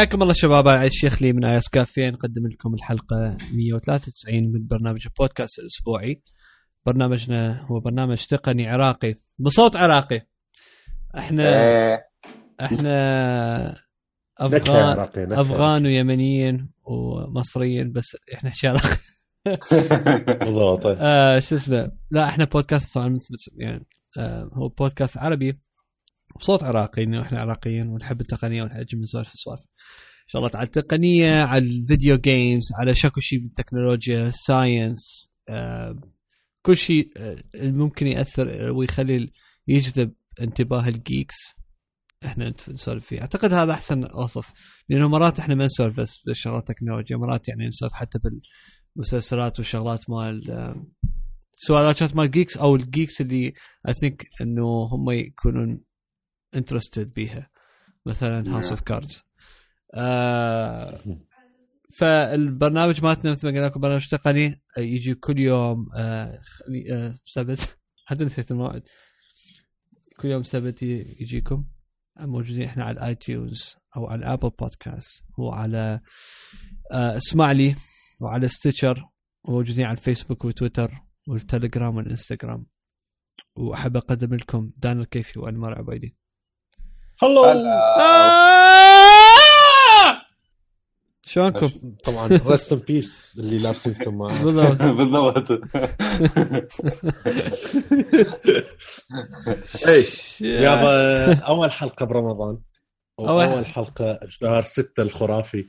حياكم الله شباب أنا الشيخ لي من آيس كافيه. نقدم لكم الحلقة 193 من برنامج البودكاست الأسبوعي. برنامجنا هو برنامج تقني عراقي بصوت عراقي. إحنا إيه، إحنا افغان. أفغان ويمنيين ومصريين بس إحنا عراقي بالضبط. آه شو اسمه؟ لا إحنا بودكاست طبعا يعني آه هو بودكاست عربي بصوت عراقي إنه إحنا عراقيين ونحب التقنية ونحب نسولف سوالف الله على التقنية على ال video games على شكو شيء بالتكنولوجيا science آه كل شيء آه ممكن يأثر ويخلي يجذب انتباه ال geeks إحنا نسولف فيه. أعتقد هذا أحسن وصف لأنه مرات إحنا ما نسولف بس بالشغلات التكنولوجيا مرات يعني نسولف حتى بالمسلسلات والشغلات مال آه، سوالف مال geeks أو ال geeks اللي I think إنه هم يكونون interested بيها. مثلا House of Cards فالبرنامج مالتنا مثل ما قلنا لكم برنامج تقني آه، يجي كل يوم آه، خلي- آه، سبت. حتى نسيت الموعد. كل يوم سبت يجيكم. موجودين إحنا على ال iTunes أو على ال Apple Podcast وعلى آه، اسمع لي وعلى ستيتشر وموجودين على الفيسبوك وتويتر والتليجرام والانستغرام وأحب أقدم لكم. دان الكيفي وأنمار عبيدي. هلو شلونكم؟ طبعا ريست ان بيس اللي لابسين سماعه بالضبط. بالضبط. أي يابا أول حلقة برمضان أول- أول حلقة شهر ستة الخرافي.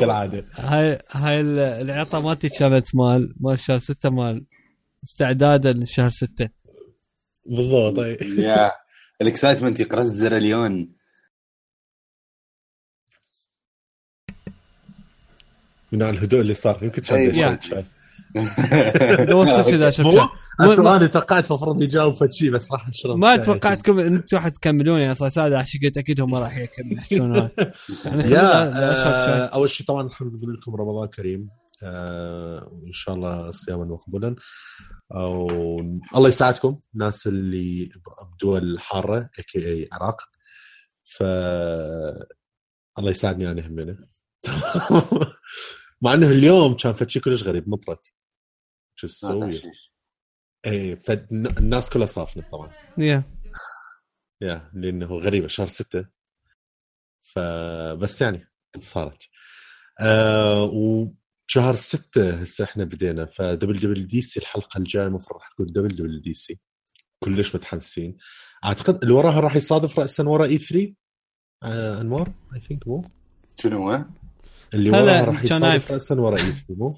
كالعادة. هاي هاي ال- العطا مالتي كانت مال مال شهر ستة مال استعدادا لشهر ستة. بالضبط أي. يا ال excitement يقرزر اليون. من على الهدوء اللي صار. يمكن كان أي. يشرب شاي. لو وصلت كذا شوف والله؟ شوف. انت ما- أنا توقعت المفروض يجاوب فد شيء بس راح أشرب ما. توقعتكم أنتم راح تكملون يعني صار قلت أكيد هم راح يكملون. يا آه،. أول شيء طبعا نحب نقول لكم رمضان كريم. آه، وإن شاء الله صياما مقبولا. الله يساعدكم الناس اللي بدول حارة اي كي اي عراق. ف الله يساعدني أنا همينه. مع إنه اليوم كان فد شيء كلش غريب مطرت شو تسوي؟ اي فالناس كلها صافنه طبعا. yeah. yeah لأنه غريبه شهر ستة. فبس يعني صارت. آه وشهر ستة هسه إحنا بدينا ف WWDC الحلقة الجاية المفروض راح تكون WWDC. كلش متحمسين. أعتقد اللي وراها راح يصادف راسا ورا E3 آه أنوار I think مو؟ شنو هو؟ اللي هلا، وراها راح عارف. راسا ورا E3 مو؟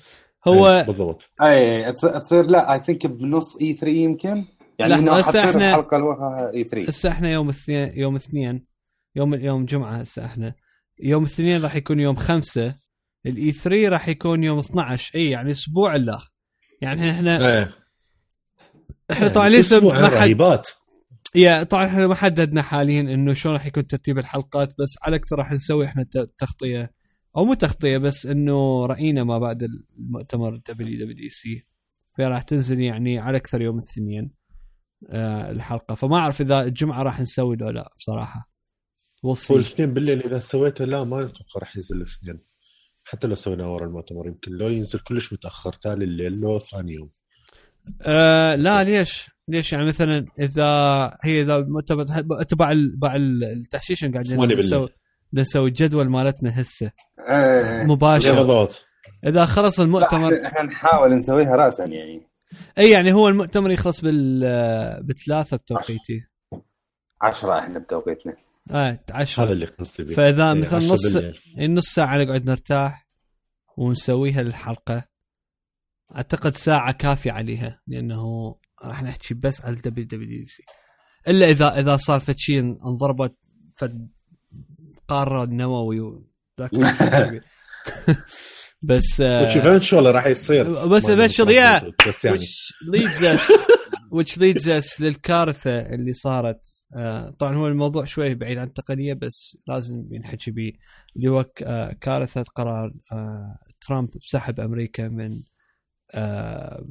هو إيه، بالضبط. أي تص- تصير لا I think بنص E3 يمكن. يعني إنه هسه إحنا- الحلقة E3 هسه إحنا يوم الاثنين يوم الاثنين يوم يوم جمعة هسه إحنا. يوم الاثنين راح يكون يوم خمسة ال E3 راح يكون يوم 12 إي يعني أسبوع الا يعني إحنا إيه. إحنا طبعا لسه أسبوع ما حد yeah طبعا إحنا ما حددنا حاليا إنه شلون راح يكون ترتيب الحلقات بس على أكثر راح نسوي إحنا ت- تغطيه أو مو تغطية بس إنه رأينا ما بعد المؤتمر WWDC فراح تنزل يعني على أكثر يوم الاثنين آه الحلقة. فما أعرف إذا الجمعة راح نسوي لو لا بصراحة. وصل الاثنين بالليل إذا سويته لا ما أتوقع راح ينزل الاثنين. حتى لو سويناه ورا المؤتمر يمكن لو ينزل كلش متأخر تالي الليل لو ثاني يوم. آه لا ليش؟ ليش؟ يعني مثلا إذا هي إذا المؤتمر تبع تبع ال- التحشيش قاعدين. نسوي. نسوي الجدول مالتنا هسه. إيه. مباشر. بالضبط. إذا خلص المؤتمر إحنا إحنا نحاول نسويها راسا يعني. إي يعني هو المؤتمر يخلص بال بثلاثة بتوقيتي. 10 إحنا بتوقيتنا. آه هذا 10 اللي قصدي به فإذا إيه، مثلا عشرة نص بالليل. النص ساعة نقعد نرتاح ونسويها للحلقة. أعتقد ساعة كافية عليها لأنه راح نحكي بس على ال WWDC إلا اذا إذا صار فد شيء انضربت فد قارة نووي وذاك الوقت. بس آه، which eventually راح يصير. بس eventually بس يعني. which leads us which leads us للكارثة اللي صارت. آه، طبعا هو الموضوع شوي بعيد عن التقنية بس لازم ينحكي به اللي هو آه، كارثة قرار آه، ترامب بسحب أمريكا من آه،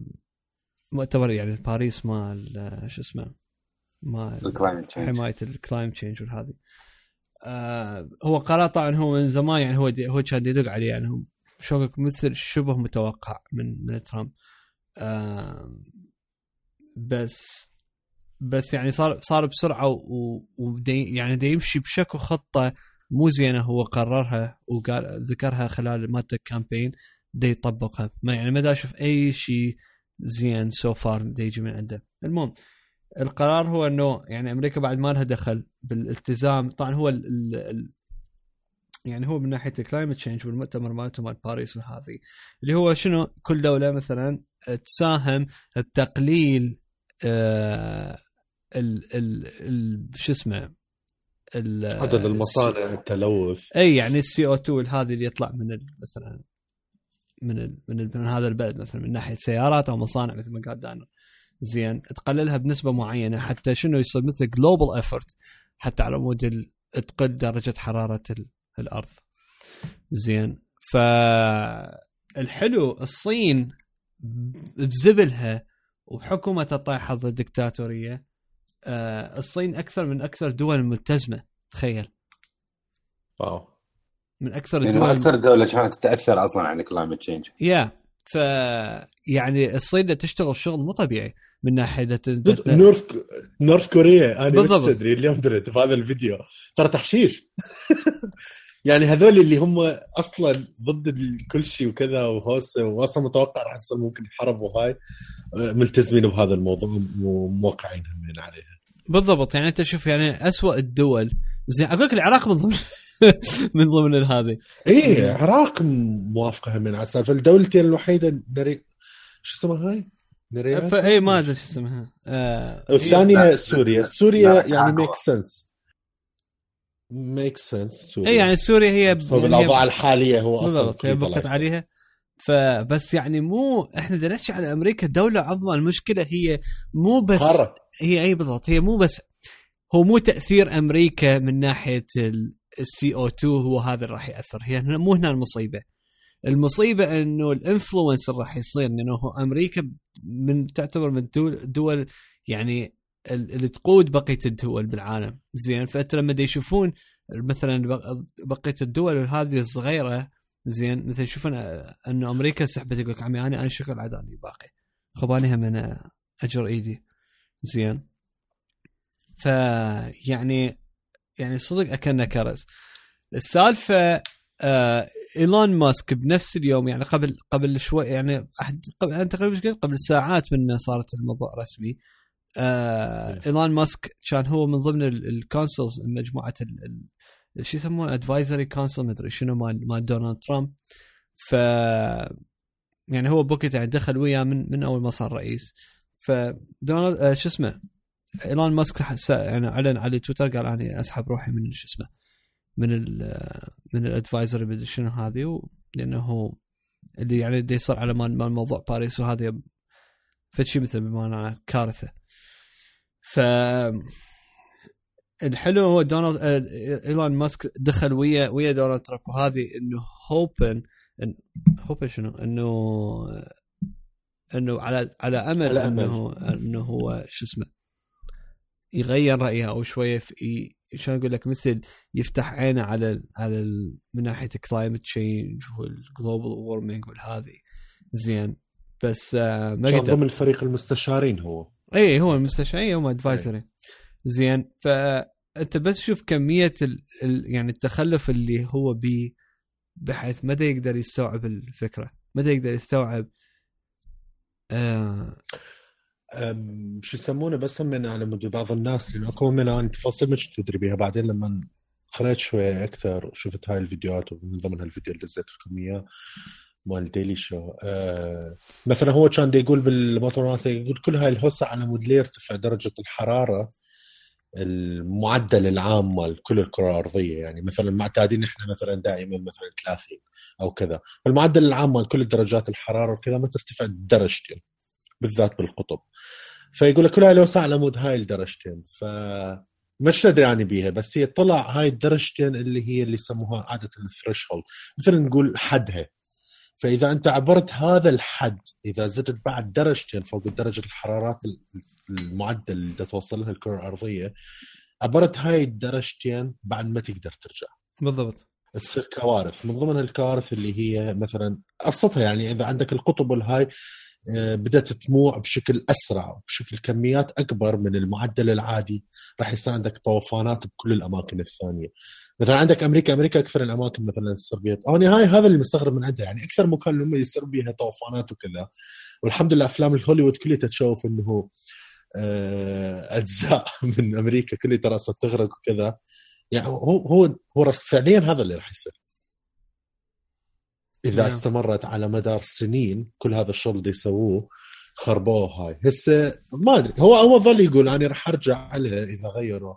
مؤتمر يعني باريس مال آه، شو اسمه مال حماية ال climate change وهذه آه هو قرار طبعا هو من زمان يعني هو هو كان يدق عليه يعني هو شوكت مثل شبه متوقع من من ترامب. آه بس بس يعني صار صار بسرعة ودي يعني دي يمشي بشكل خطة مو زينة هو قررها وقال ذكرها خلال مالته ال campaign دي يطبقها. ما يعني ما دا أشوف أي شيء زين so far يجي من عنده. المهم القرار هو إنه يعني أمريكا بعد ما لها دخل بالالتزام طبعا هو ال ال يعني هو من ناحية ال climate change والمؤتمر مالته مال باريس وهذه اللي هو شنو؟ كل دولة مثلا تساهم بتقليل آه ال ال ال شو اسمه؟ عدد المصانع التلوث. إي يعني ال CO2 هذه اللي يطلع من مثلا من ال من, ال من هذا البلد مثلا من ناحية سيارات أو مصانع مثل ما قال دانر زين تقللها بنسبة معينة حتى شنو يصير مثل global effort حتى على مود تقل درجة حرارة الأرض. زين فالحلو الصين بزبلها وبحكومة الطايحة ضد الدكتاتورية. آه الصين أكثر من أكثر دول ملتزمة تخيل. wow. من أكثر يعني الدول أكثر دولة كانت تتأثر أصلا عن ال climate change yeah ف يعني الصين تشتغل شغل مو طبيعي من ناحية نورث نورث كوريا. أنا بالضبط. مش تدري اليوم دريت بهذا الفيديو. ترى تحشيش. يعني هذول اللي هم أصلا ضد كل شيء وكذا وهوسه واصلا متوقع راح يصير ممكن حرب وهاي. ملتزمين بهذا الموضوع وموقعين همين عليها. بالضبط. يعني أنت شوف يعني أسوأ الدول. زين أقول لك العراق من ضمن من ضمن هذه. إيه العراق موافقة همين على السالفة. الدولتين الوحيدة نري شو اسمها هاي؟ نريات؟ فاي ما أدري شو اسمها. آه والثانيه سوريا. سوريا يعني. ميك سنس ميك سنس سوريا. اي يعني سوريا هي بسبب يعني الأوضاع الحالية هو أصلا بالضبط هي بقت عليها. فبس يعني مو إحنا بدنا نحكي على أمريكا. دوله عظمى. المشكلة هي مو بس هي إي بالضبط. هي مو بس هو مو تأثير أمريكا من ناحية ال CO2 هو هذا اللي راح يأثر. هي مو هنا المصيبة. المصيبة إنه ال influence اللي راح يصير لأنه أمريكا من تعتبر من الدول يعني ال- اللي تقود بقية الدول بالعالم. زين فأنت لما يشوفون مثلا بق- بقية الدول هذه الصغيرة زين مثلا يشوفون إنه أمريكا سحبت يقول لك عمي أنا أنا شكل عداني باقي خباني من أجر إيدي. زين. فيعني يعني صدق أكلنا كرز. السالفة آه إيلون ماسك بنفس اليوم يعني قبل قبل شوي يعني قبل أنا تقريبا قبل ساعات من ما صارت الموضوع رسمي. آه Yeah. إيلون ماسك كان هو من ضمن ال councils مجموعة شو يسمونه؟ advisory council مدري شنو مال مال دونالد ترامب. ف يعني هو بوكته يعني دخل وياه من من أول ما صار رئيس. فدونالد آه شو اسمه؟ إيلون ماسك يعني أعلن على تويتر قال أنا أسحب روحي من شو اسمه من ال من ال advisory مدري شنو هذه لأنه اللي يعني اللي يصير على مال موضوع باريس وهذا فشي مثل بمعنى كارثة ف الحلو هو دونالد آه، إيلون ماسك دخل ويا ويا دونالد ترامب وهذه إنه hoping hoping شنو انه إنه على على أمل على أمل. انه إنه هو شو اسمه يغير رأيه أو شوية في شلون أقول لك؟ مثل يفتح عينه على ال على ال من ناحية ال climate change وال global warming والهذه زين. بس آه ما قدر. ضمن فريق المستشارين هو. اي هو المستشارين هم advisory زين. فانت بس شوف كمية ال... ال... يعني التخلف اللي هو بيه بحيث متى يقدر يستوعب الفكرة؟ متى يقدر يستوعب آه شو يسمونه بس من على مود بعض الناس لأنه أكو من أنا تفاصيل مش تدري بيها. بعدين لما قريت شوية أكثر وشفت هاي الفيديوهات ومن ضمن هالفيديو اللي دزيت لكم إياه مال Daily Show أه مثلا هو كان يقول بالمؤتمرات يقول كل هاي الهوسة على مود يرتفع درجة الحرارة المعدل العام مال كل الكرة الأرضية. يعني مثلا معتادين إحنا مثلا دائما مثلا 30 أو كذا. فالمعدل العام مال كل درجات الحرارة وكذا ما ترتفع درجتين. بالذات بالقطب. فيقول لك كل هاي الهوسة على مود هاي الدرجتين. ف مش ندري يعني بيها بس هي طلع هاي الدرجتين اللي هي اللي يسموها عادة ال threshold مثل نقول حدها. فإذا أنت عبرت هذا الحد إذا زدت بعد درجتين فوق درجة الحرارات المعدل اللي توصل لها الكرة الأرضية عبرت هاي الدرجتين بعد ما تقدر ترجع. بالضبط. تصير كوارث. من ضمن الكوارث اللي هي مثلا أبسطها يعني إذا عندك القطب الهاي بدأت تموع بشكل أسرع وبشكل كميات أكبر من المعدل العادي. راح يصير عندك طوفانات بكل الأماكن الثانية. مثلا عندك أمريكا أمريكا أكثر الأماكن مثلا السربية. أنا هاي هذا اللي مستغرب من عندها. يعني أكثر مكان لما يصير بها طوفانات وكذا. والحمد لله أفلام الهوليوود كلها تشوف إنه آه، أجزاء من أمريكا كلها راسها تغرق وكذا. يعني هو هو هو فعليا هذا اللي راح يصير. إذا نعم. استمرت على مدار سنين كل هذا الشغل اللي يسووه خربوه هاي هسه ما أدري هو هو ظل يقول أنا راح أرجع عليها إذا غيروا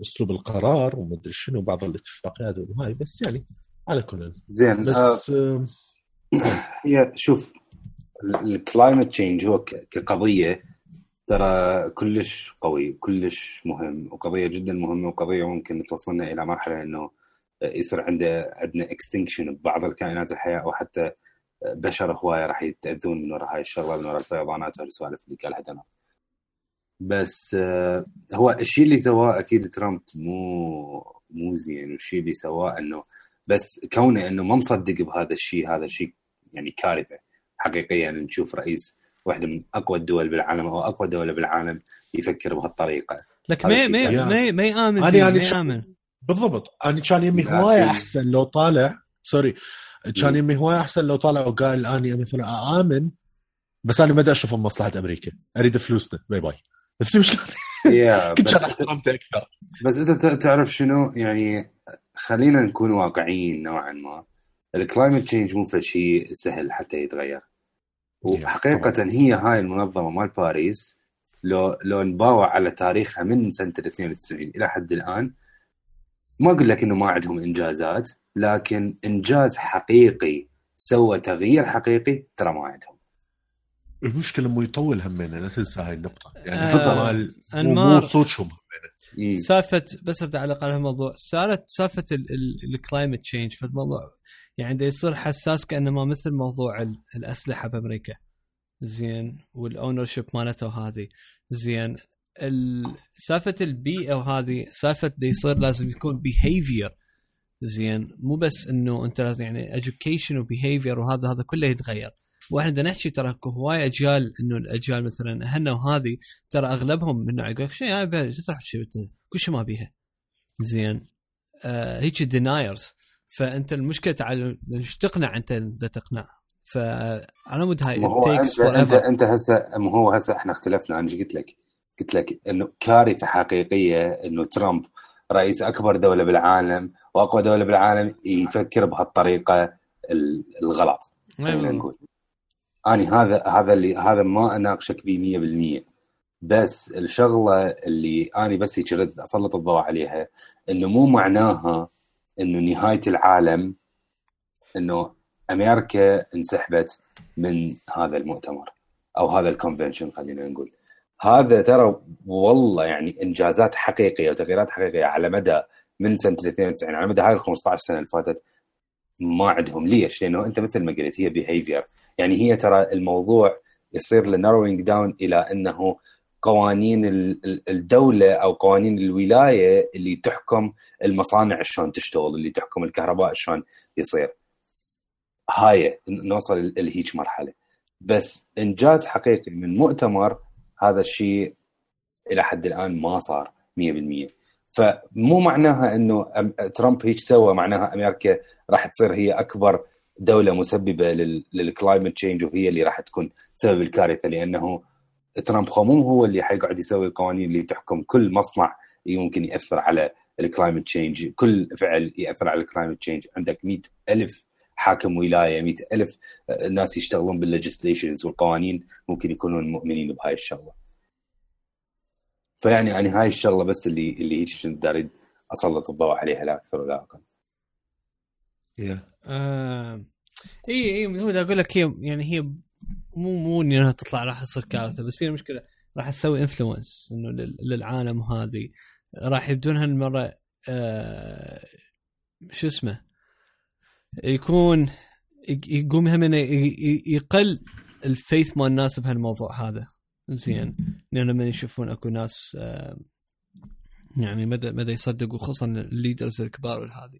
أسلوب القرار وما أدري شنو بعض الاتفاقيات وهاي بس يعني على كل زين آه، بس آه هي شوف ال climate change هو ك- كقضية ترى كلش قوي كلش مهم وقضية جدا مهمة وقضية ممكن توصلنا إلى مرحلة إنه يصير عنده عندنا extinction ببعض الكائنات الحيه أو حتى بشر هوايه راح يتأذون من وراء هاي الشغله من وراء الفيضانات وهالسوالف اللي قالها دنا بس آه، هو الشيء اللي سواه أكيد ترامب مو مو زين والشيء اللي سواه إنه بس كونه إنه ما مصدق بهذا الشيء هذا الشيء يعني كارثة حقيقيه ان نشوف رئيس واحدة من أقوى الدول بالعالم أو أقوى دولة بالعالم يفكر بهالطريقة. لك ما ما ما, ما يآمن يعني ما يآمن. بالضبط. أنا كان يمي هواية أحسن لو طالع. سوري كان. يمي هواية أحسن لو طالع وقال اني مثلا امن بس أنا ما بدي أشوف مصلحة أمريكا. أريد فلوسنا. باي باي عرفت شلون؟ كنت احترمته أكثر. بس أنت تعرف شنو؟ يعني خلينا نكون واقعيين نوعا ما. ال climate change مو شيء سهل حتى يتغير. وحقيقة هي هاي المنظمة مال باريس لو لو نباوع على تاريخها من سنة 92 إلى حد الآن ما أقول لك إنه ما عندهم إنجازات لكن إنجاز حقيقي سوى تغيير حقيقي ترى ما عندهم. المشكلة مو يطول همنا لا تنسى هاي النقطة. يعني آه، أنمار. صوتهم مم. سالفه بس اتعلق على الموضوع صارت سالفة ال climate change في الموضوع. يعني دا يصير حساس كانما مثل موضوع ال- الأسلحة بأمريكا. زين وال ownership مالته هذه. زين سالفة البيئه وهذه سالفة يصير لازم يكون behavior زين. مو بس إنه أنت لازم يعني education و behavior وهذا هذا كله يتغير. وإحنا بدنا نحكي ترى هواي أجيال إنه الأجيال مثلا أهلنا وهذه ترى أغلبهم من نوع يقول لك شيء أنا كل شيء ما بيها. زين. آه هيك deniers فأنت المشكلة تعال إيش تقنع انت تقنع فعلى مود هاي أنت أنت هسه ما هو هسه إحنا اختلفنا أنا إيش قلت لك؟ قلت لك إنه كارثة حقيقية إنه ترامب رئيس أكبر دولة بالعالم وأقوى دولة بالعالم يفكر بهالطريقة ال- الغلط خلينا أيوة. نقول. أني هذا هذا اللي هذا ما أناقشك به 100% بس الشغلة اللي أني بس هيك ردت أسلط الضوء عليها إنه مو معناها إنه نهاية العالم إنه أمريكا انسحبت من هذا المؤتمر أو هذا الكونفنشن خلينا نقول. هذا ترى والله يعني إنجازات حقيقية وتغييرات حقيقية على مدى من سنة 92 على مدى هاي ال 15 سنة اللي فاتت ما عندهم. ليش؟ لأنه أنت مثل ما قلت هي behavior يعني هي ترى الموضوع يصير ل narrowing down إلى إنه قوانين ال- ال- الدولة أو قوانين الولاية اللي تحكم المصانع شلون تشتغل اللي تحكم الكهرباء شلون يصير. هاي نوصل لهيج مرحلة. بس إنجاز حقيقي من مؤتمر هذا الشيء إلى حد الآن ما صار 100% فمو معناها إنه ترامب هيك سوى معناها أمريكا راح تصير هي أكبر دولة مسببة لل climate change وهي اللي راح تكون سبب الكارثة لأنه ترامب مو هو اللي حيقعد يسوي القوانين اللي تحكم كل مصنع يمكن يأثر على ال climate change كل فعل يأثر على ال climate change عندك مئة ألف حاكم ولاية. مئة ألف ناس يشتغلون بال legislations والقوانين ممكن يكونون مؤمنين بهاي الشغلة. فيعني يعني هاي الشغلة بس اللي اللي هيك كنت اريد أسلط الضوء عليها لا أكثر ولا أقل Yeah. آه إي إي هو أقول لك هي يعني هي مو مو انها تطلع راح تصير كارثة بس هي المشكلة راح تسوي influence إنه لل- للعالم وهذه. راح يبدون هالمرة آه شو اسمه؟ يكون يق- يقوم هم ي- يقل ال faith مال الناس بهالموضوع هذا. زين. لأن لما يشوفون أكو ناس يعني مدى مدى يصدقوا خصوصا ال leaders الكبار هذه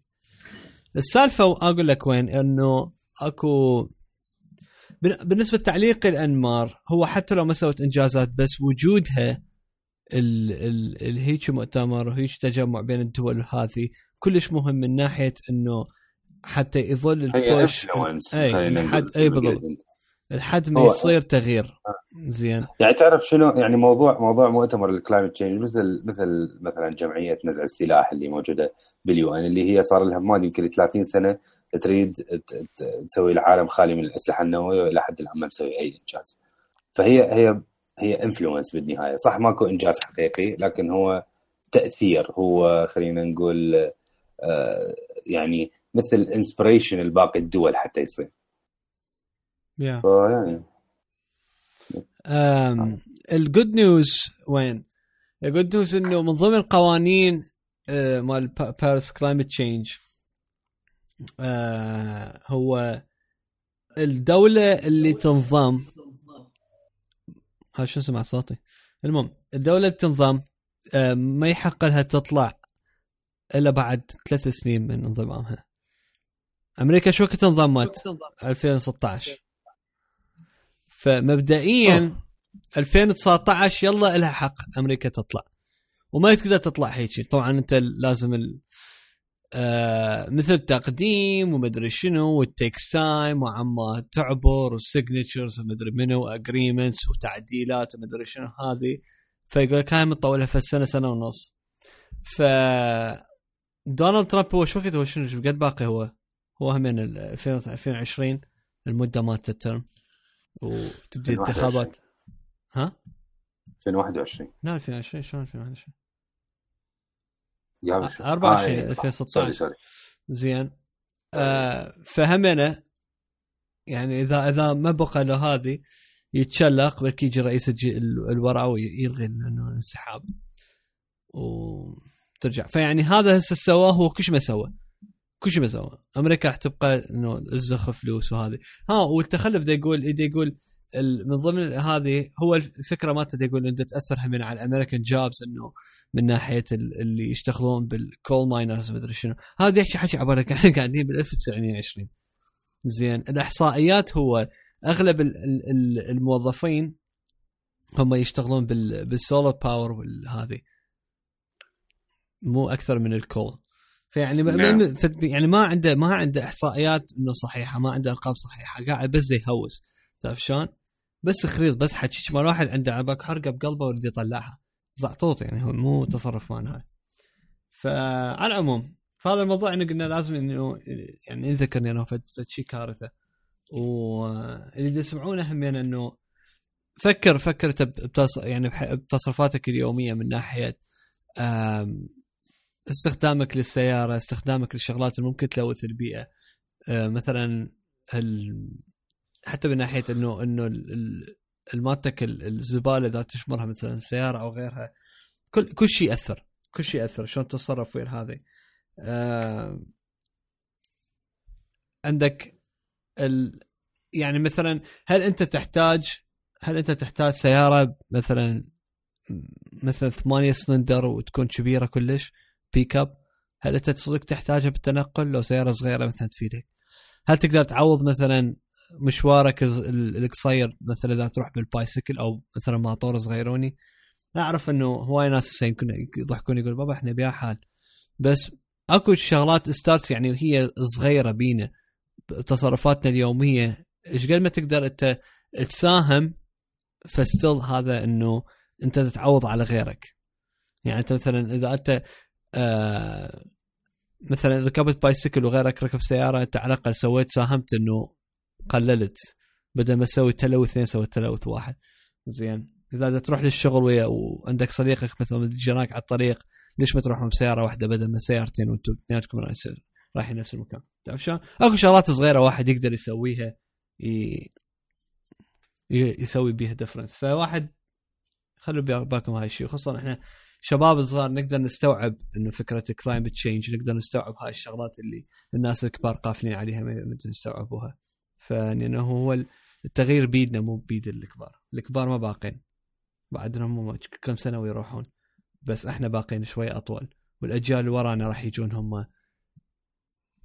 السالفة أقول لك وين إنه أكو بالنسبة لتعليق الأنمار هو حتى لو ما سوت إنجازات بس وجودها ال ال ال هيك مؤتمر وهيك تجمع بين الدول هذه كلش مهم من ناحية إنه حتى يظل ال push اي لحد اي بالضبط. لحد ما يصير تغيير. زين. يعني تعرف شنو؟ يعني موضوع موضوع مؤتمر ال climate change مثل مثل مثلا جمعية نزع السلاح اللي موجودة بال UN اللي هي صار لها ما يمكن 30 سنة تريد تسوي العالم خالي من الأسلحة النووية وإلى حد الآن ما مسوي أي إنجاز. فهي هي هي influence بالنهاية. صح ماكو إنجاز حقيقي لكن هو تأثير. هو خلينا نقول آه، يعني مثل inspiration لباقي الدول حتى يصير. Yeah. يعني. ال good news وين؟ ال good news إنه من ضمن القوانين uh, مال باريس climate change هو الدولة اللي تنظم ها شو سمع صوتي. المهم الدولة اللي تنظم uh, ما يحق لها تطلع إلا بعد ثلاث سنين من انضمامها. أمريكا شو وقت انضمت؟ 2016 فمبدئيا 2019 يلا لها حق أمريكا تطلع. وما تقدر تطلع هيك طبعا أنت لازم ال... آه مثل تقديم ومدري شنو و takes time وعما تعبر وال signatures ومدري منو agreements وتعديلات ومدري شنو هذه. فيقول لك هاي مطولها في السنة سنة ونص. ف دونالد ترامب هو شو وقت هو شنو؟ قد باقي هو؟ هو همين 2020 المدة مالت ال term. وتبدي الانتخابات. ها؟ 2021 لا 2020 شلون 2021 يا 24 2016 سوري زين. آه فهمنا. يعني اذا إذا ما بقى له هذه يتشلق بك يجي رئيس الوراء ويلغي الانسحاب. وترجع. فيعني هذا هسه سواه هو كل ما سوى. كل شيء بسوى. أمريكا راح تبقى إنه الزخ فلوس وهذه. ها والتخلف ده يقول ده يقول من ضمن هذه هو الفكرة ما يقول إنه تأثر من على الامريكان جوبز إنه من ناحية اللي يشتغلون بال coal miners ما ادري شنو. هذا يحكي حكي عبارة إحنا قاعدين بال 1920 زين. الإحصائيات هو أغلب الموظفين هم يشتغلون بال solar power والهذه مو أكثر من ال coal فيعني ما نعم. يعني ما عنده ما عنده احصائيات إنه صحيحة ما عنده أرقام صحيحة قاعد بس يهوس. تعرف شلون؟ بس خريط بس حكي. مال واحد عنده عبك حرقه بقلبه ويريد يطلعها. زعطوط يعني هو مو تصرف مان هاي. فعلى العموم فهذا الموضوع إنه قلنا لازم إنه يعني نذكر انه فد شيء كارثة. واللي تسمعونه همين إنه فكر فكر بتص... يعني بتصرفاتك اليومية من ناحية استخدامك للسيارة استخدامك للشغلات اللي ممكن تلوث البيئة. آه، مثلا هل حتى من ناحية إنه إنه الماتك الزبالة إذا تشمرها مثلا سيارة أو غيرها كل كل شيء يأثر كل شيء يأثر شلون تتصرف وين هذه. آه عندك ال يعني مثلا هل أنت تحتاج هل أنت تحتاج سيارة مثلا مثلا ثمانية سلندر وتكون كبيرة كلش؟ pick up هل أنت صدق تحتاجها بالتنقل؟ لو سيارة صغيرة مثلا تفيدك. هل تقدر تعوض مثلا مشوارك القصير مثلا إذا تروح بال bicycle أو مثلا ماطور صغيروني؟ أعرف إنه هواي ناس يمكن يضحكون يقول بابا إحنا بيا حال. بس أكو شغلات starts يعني وهي صغيرة بينا بتصرفاتنا اليومية. إيش قد ما تقدر أنت تساهم ف still هذا إنه أنت تتعوض على غيرك. يعني أنت مثلا إذا أنت آه مثلا ركبت bicycle وغيرك ركب سيارة أنت على الأقل سويت ساهمت إنه قللت بدل ما تسوي تلوث اثنين سويت تلوث واحد. زين. إذا تروح للشغل ويا وعندك صديقك مثلا جيرانك على الطريق ليش ما تروحون بسيارة واحدة بدل ما سيارتين وأنتم اثنيناتكم رايحين نفس المكان؟ تعرف شلون؟ أكو شغلات صغيرة واحد يقدر يسويها ي... يسوي بيها difference فواحد خلوا بالكم هاي الشيء خصوصا إحنا شباب صغار نقدر نستوعب إنه فكرة climate change نقدر نستوعب هاي الشغلات اللي الناس الكبار قافلين عليها ما نقدر نستوعبوها فانه هو التغيير بيدنا مو بيد الكبار. الكبار ما باقين. بعدهم كم سنة ويروحون. بس إحنا باقين شوي أطول. والأجيال اللي ورانا راح يجون هم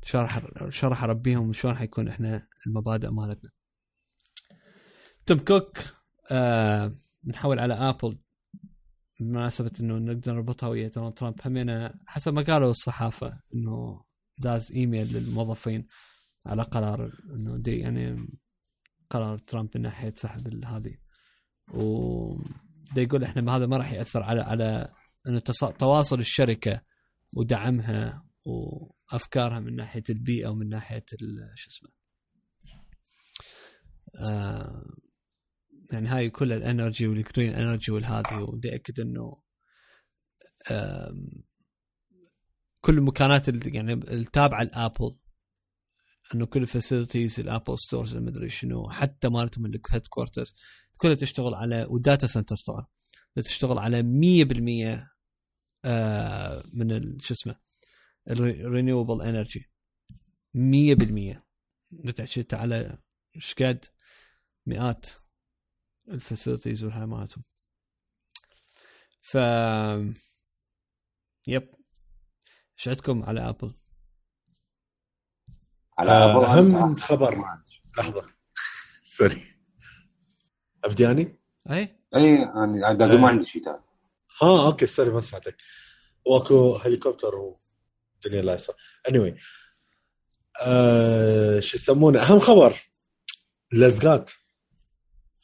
شرح شرح اربيهم شلون حيكون إحنا المبادئ مالتنا. تيم كوك آه نحول على آبل. بمناسبة إنه نقدر نربطها ويا دونالد ترامب همينة حسب ما قالوا الصحافة إنه داز إيميل للموظفين على قرار إنه دي يعني قرار ترامب من ناحية سحب هذه. و يقول إحنا هذا ما راح يأثر على على إنه تواصل الشركة ودعمها وأفكارها من ناحية البيئة ومن ناحية شو اسمه؟ آه يعني هاي كل ال energy وال green energy والهذه ودي أكد إنه كل المكانات يعني التابعه لآبل. إنه كل ال facilities ال Apple Stores المدري شنو حتى مالتهم ال headquarters كلها تشتغل على وال data center طبعا تشتغل على 100% آه من شو اسمه ال renewable energy 100% نتحكي على إيش قد؟ مئات. ال facilities والهاي مالتهم ف yep. إيش عندكم على ابل؟ على ابل أهم خبر. لحظة. sorry. ابدي أي. أي أنا أقول ما عندي شيء ثاني ها okay sorry ما سمعتك. وأكو هليكوبتر والدنيا لايصه anyway. آه شو يسمونه؟ أهم خبر. لزقات.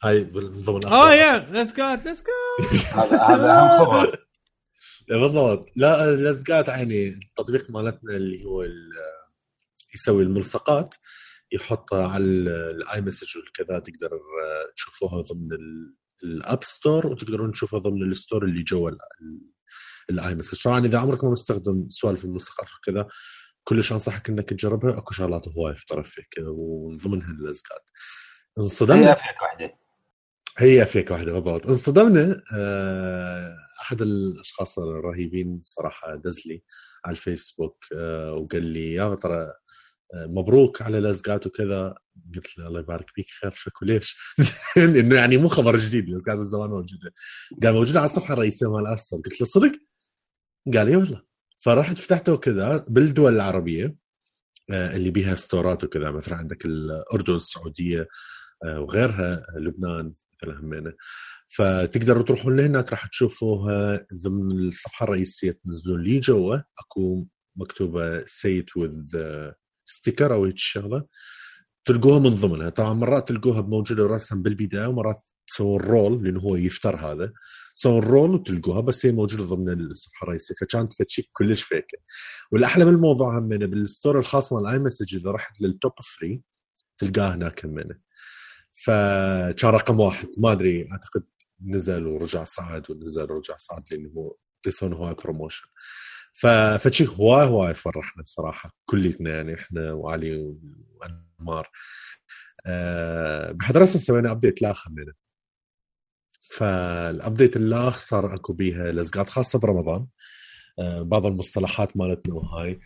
هاي ضمن آه يا لزقات let's go هذا هذا أهم خبر. بالضبط. لا لزقات عيني التطبيق مالتنا اللي هو يسوي الملصقات يحطها على ال iMessage وكذا تقدر تشوفوها ضمن ال App Store وتقدرون تشوفها ضمن ال store اللي جوا ال iMessage طبعا إذا عمرك ما مستخدم سوالف الملصقات وكذا كلش أنصحك إنك تجربها. أكو شغلات هواي في طرف كذا وضمنها اللزقات انصدمنا هي فيك واحدة. هي فيك واحدة بالضبط. انصدمنا آه، أحد الأشخاص الرهيبين صراحة دزلي على الفيسبوك آه، وقال لي يا ترى مبروك على لزقات وكذا؟ قلت له الله يبارك فيك خير شكو ليش؟ انه يعني مو خبر جديد لزقات من زمان موجودة. قال موجودة على الصفحة الرئيسية مال أرسنال. قلت له صدق؟ قال اي والله فرحت فتحته وكذا بالدول العربية آه، اللي بيها ستورات وكذا. مثلا عندك الأردن السعودية آه، وغيرها لبنان مثلا همينه فتقدروا تروحون لهناك راح تشوفوها ضمن الصفحة الرئيسية تنزلون لي جوا أكو مكتوبة سيت with sticker أو هيك شغلة. تلقوها من ضمنها. طبعا مرات تلقوها موجوده راسا بالبداية ومرات تسوون roll لأنه هو يفتر هذا. تسوون roll وتلقوها بس هي موجودة ضمن الصفحة الرئيسية. فكانت فتشيك كلش فيكه والأحلى من الموضوع همينه بال store الخاص مال iMessage إذا رحت لل top free تلقاه هناك همينه فكان رقم واحد. ما أدري أعتقد نزل ورجع صعد ونزل ورجع صعد لأنه هو يسوون هواي promotion فشيء هواي هواي فرحنا بصراحة. كليتنا يعني إحنا وعلي وأنمار. أه بحد سوينا update لاخ همينه فال update الأخ صار أكو بيها لزقات خاصة برمضان. أه بعض المصطلحات مالتنا وهاي.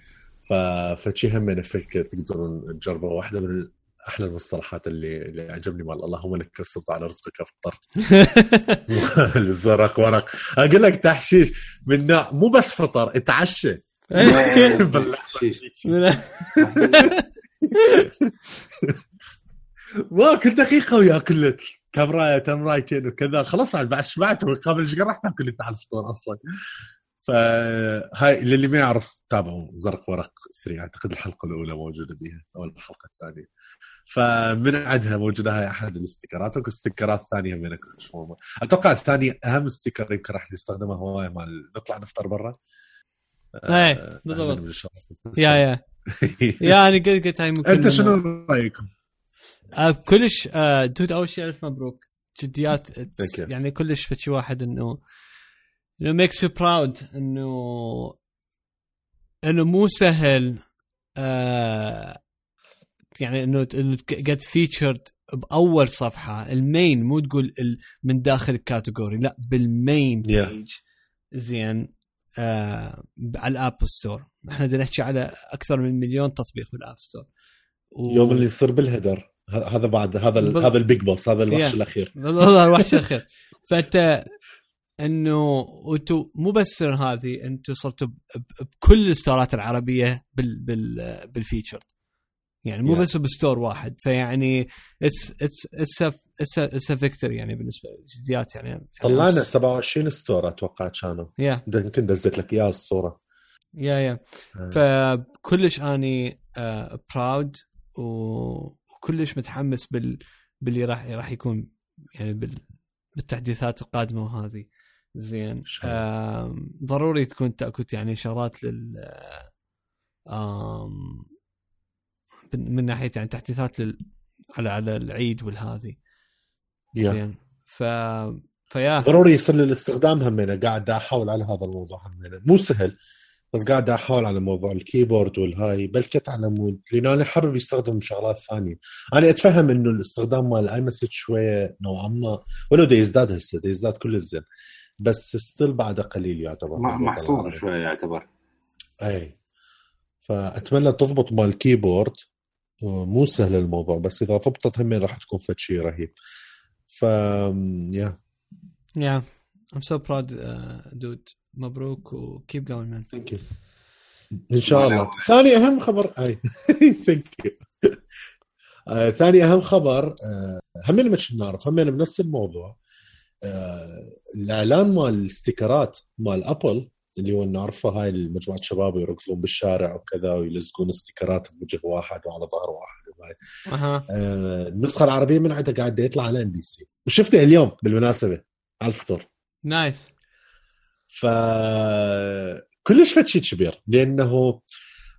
فشي هم فيك تقدرون تجربوا واحدة من أحلى المصطلحات اللي اللي عجبني مال اللهم لك السلطه على رزقك فطرت. الزرق ورق. أقول لك تحشيش. من نوع مو بس فطر اتعشى. واكل دقيقة وياكل لك كبرايه تمرايتين وكذا. خلاص بعد شبعت. قبل إيش راح تاكل إنت على الفطور أصلا. فهاي للي ما يعرف تابعوا زرق ورق 3 أعتقد الحلقة الأولى موجودة بها أو الحلقة الثانية. فمن عندها موجودة هاي أحد ال sticker ات اكو sticker ات ثانية من أتوقع الثاني أهم sticker يمكن راح نستخدمه هواي مال. نطلع نفطر برا. إيه آه، بالضبط. yeah yeah. yeah أنا قلت قلت هاي ممكن أنت شنو رأيكم؟ آه كلش آه dude أول شيء ألف مبروك. جديات يعني كلش فشي واحد إنه إنه makes you proud إنه إنه مو سهل آه يعني إنه إنه get featured بأول صفحة ال main مو تقول من داخل ال category لا بال main page yeah. زين آه على ال App Store إحنا بدنا نحكي على أكثر من مليون تطبيق بال App Store و... يوم اللي يصير بالهدر هذا بعد هذا ال... هذا ال big boss هذا الوحش yeah. الأخير. هذا الوحش الأخير. فأنت إنه أنتم مو بس هذه أنتم صرتوا بكل ال store ات العربية بال بال بال feature يعني مو Yeah. بس ب store واحد فيعني it's it's it's it's it's victory يعني بالنسبة للجديات يعني, طلعنا 27 store أتوقع كانوا. yeah ده يمكن دزيت لك إياها الصورة. yeah yeah آه. فكلش أني proud وكلش متحمس بال باللي راح راح يكون يعني بال بالتحديثات القادمة وهذه. زين. ضروري تكون تأكد يعني شغلات لل من من ناحية يعني تحديثات لل على على العيد والهذه yeah. زين. ف ف yeah. ضروري يصير للاستخدام همينة. قاعد أحاول على هذا الموضوع همينة. مو سهل بس قاعد أحاول على موضوع ال keyboard والهاي. بلكت على مود لأن أنا حابب يستخدم شغلات ثانية. أنا أتفهم إنه الاستخدام مال ال iMessage شوية نوعا ما ولو دا يزداد هسه دا يزداد كل الزين. بس still بعده قليل يعتبر. محصور. شوية يعتبر. اي فأتمنى تضبط مال ال keyboard. مو سهل الموضوع بس إذا ضبطت هم راح تكون فد شيء رهيب. ف yeah. yeah I'm so proud dude مبروك و keep going man thank you إن شاء الله. له. ثاني أهم خبر أي. thank you ثاني أهم خبر آه، همين ما كنا نعرف همين بنفس الموضوع آه، الإعلان مال ال sticker ات مال Apple اللي هو نعرفه هاي المجموعه شباب يركضون بالشارع وكذا ويلزقون sticker ات بوجه واحد وعلى ظهر واحد وهاي. أها. آه، النسخة العربية من عندها قاعد يطلع على MBC وشفته اليوم بالمناسبة على الفطور nice. ف كلش فد شيء كبير لأنه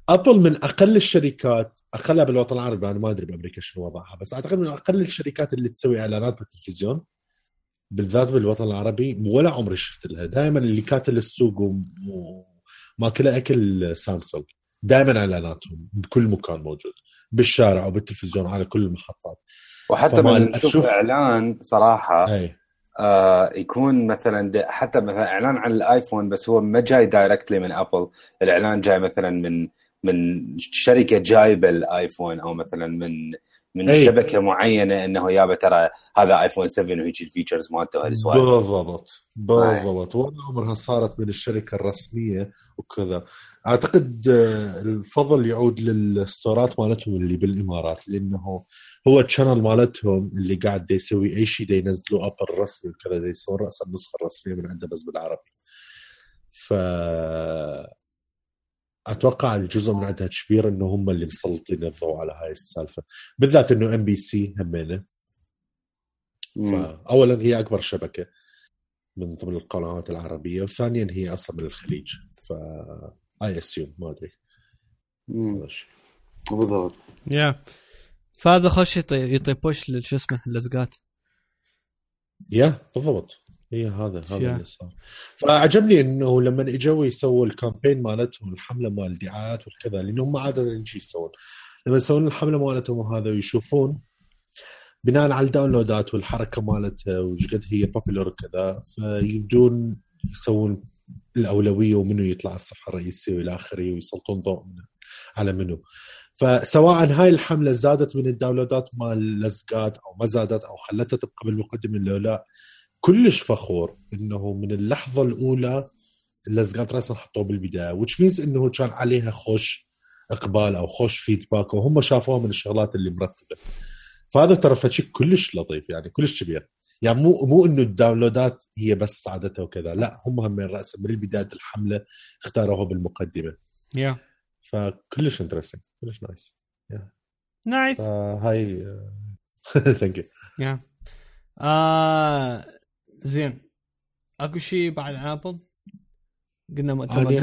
Apple من أقل الشركات أقلها بالوطن العربي أنا ما أدري بأمريكا شنو وضعها بس أعتقد من أقل الشركات اللي تسوي إعلانات بالتلفزيون. بالذات بالوطن العربي ولا عمري شفت لها. دائما اللي كاتل السوق وماكلة أكل سامسونج دائما اعلاناتهم بكل مكان موجود بالشارع وبالتلفزيون على كل المحطات. وحتى من أشوف- إعلان صراحة أي. آه يكون مثلا حتى مثلا إعلان عن ال iPhone بس هو ما جاي directly من Apple الإعلان جاي مثلا من من شركة جايبة ال iPhone أو مثلا من من أي. شبكة معينة إنه يابا ترى هذا iPhone 7 وهيك ال features مالته وهالسوالف بالضبط بالضبط. ولا عمرها صارت من الشركة الرسمية وكذا. أعتقد آه، الفضل يعود لل store ات مالتهم اللي بالإمارات لأنه هو ال channel مالتهم اللي قاعد يسوي أي شيء ينزلوا Apple رسمي وكذا يسوون راسا النسخة الرسمية من عنده بس بالعربي. ف أتوقع الجزء من عندها كبير إنه هم اللي مسلطين الضوء على هاي السالفة. بالذات إنه MBC همينة. فاولا هي أكبر شبكة من ضمن القنوات العربية وثانيا هي أصلا من الخليج. ف I assume ما أدري. بالضبط. yeah فهذا خوش يطي يطي push لشو اسمه اللزقات yeah بالضبط. هي هذا هذا. اللي صار. فعجبني إنه لما إجوا يسووا ال campaign مالتهم الحملة مال الدعايات والكذا لأنه هم عاده يجي يسوون. لما يسوون الحملة مالتهم وهذا ويشوفون بناء على ال download ات والحركة مالتها وش قد هي popular وكذا فيبدون يسوون الأولوية ومنو يطلع الصفحة الرئيسية والى آخره ويسلطون ضوء على منو. فسواء هاي الحملة زادت من الداونلودات مال اللزقات أو ما زادت أو خلتها تبقى بالمقدمة لو لا كلش فخور إنه من اللحظة الأولى اللزقات راسا حطوه بالبداية which means إنه كان عليها خوش إقبال أو خوش فيدباك وهم شافوها من الشغلات اللي مرتبة. فهذا ترى فشي كلش لطيف يعني كلش كبير. يعني مو مو إنه الداونلودات هي بس ساعدتها وكذا لا هم هم من راسا من بدايه الحملة اختاروها بالمقدمة. yeah فكلش interesting كلش nice nice فهاي thank you yeah زين. اكو شيء بعد عن Apple قلنا مؤتمر جاي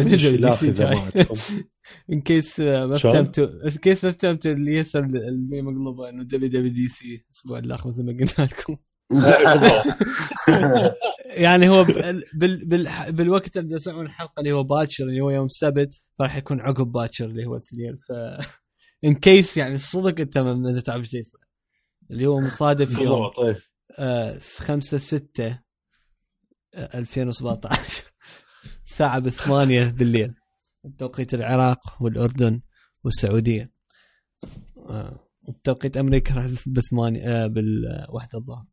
in case ما شلون؟ فهمتوا in case ما فهمتوا اللي يسال المي مقلوبة إنه WWDC الأسبوع الآخر مثل ما قلنا لكم. يعني هو بال بال بال بالوقت اللي يسمعون الحلقة اللي هو باكر اللي هو يوم السبت فراح يكون عقب باكر اللي هو الاثنين. ف ان كيس يعني صدق أنت ما تعرف إيش اللي هو مصادف يوم بالضبط إيه. آه 5 6 2017 الساعة بثمانية بالليل. بتوقيت العراق والأردن والسعودية. آه بتوقيت أمريكا راح بثمانية آه بالواحدة الظهر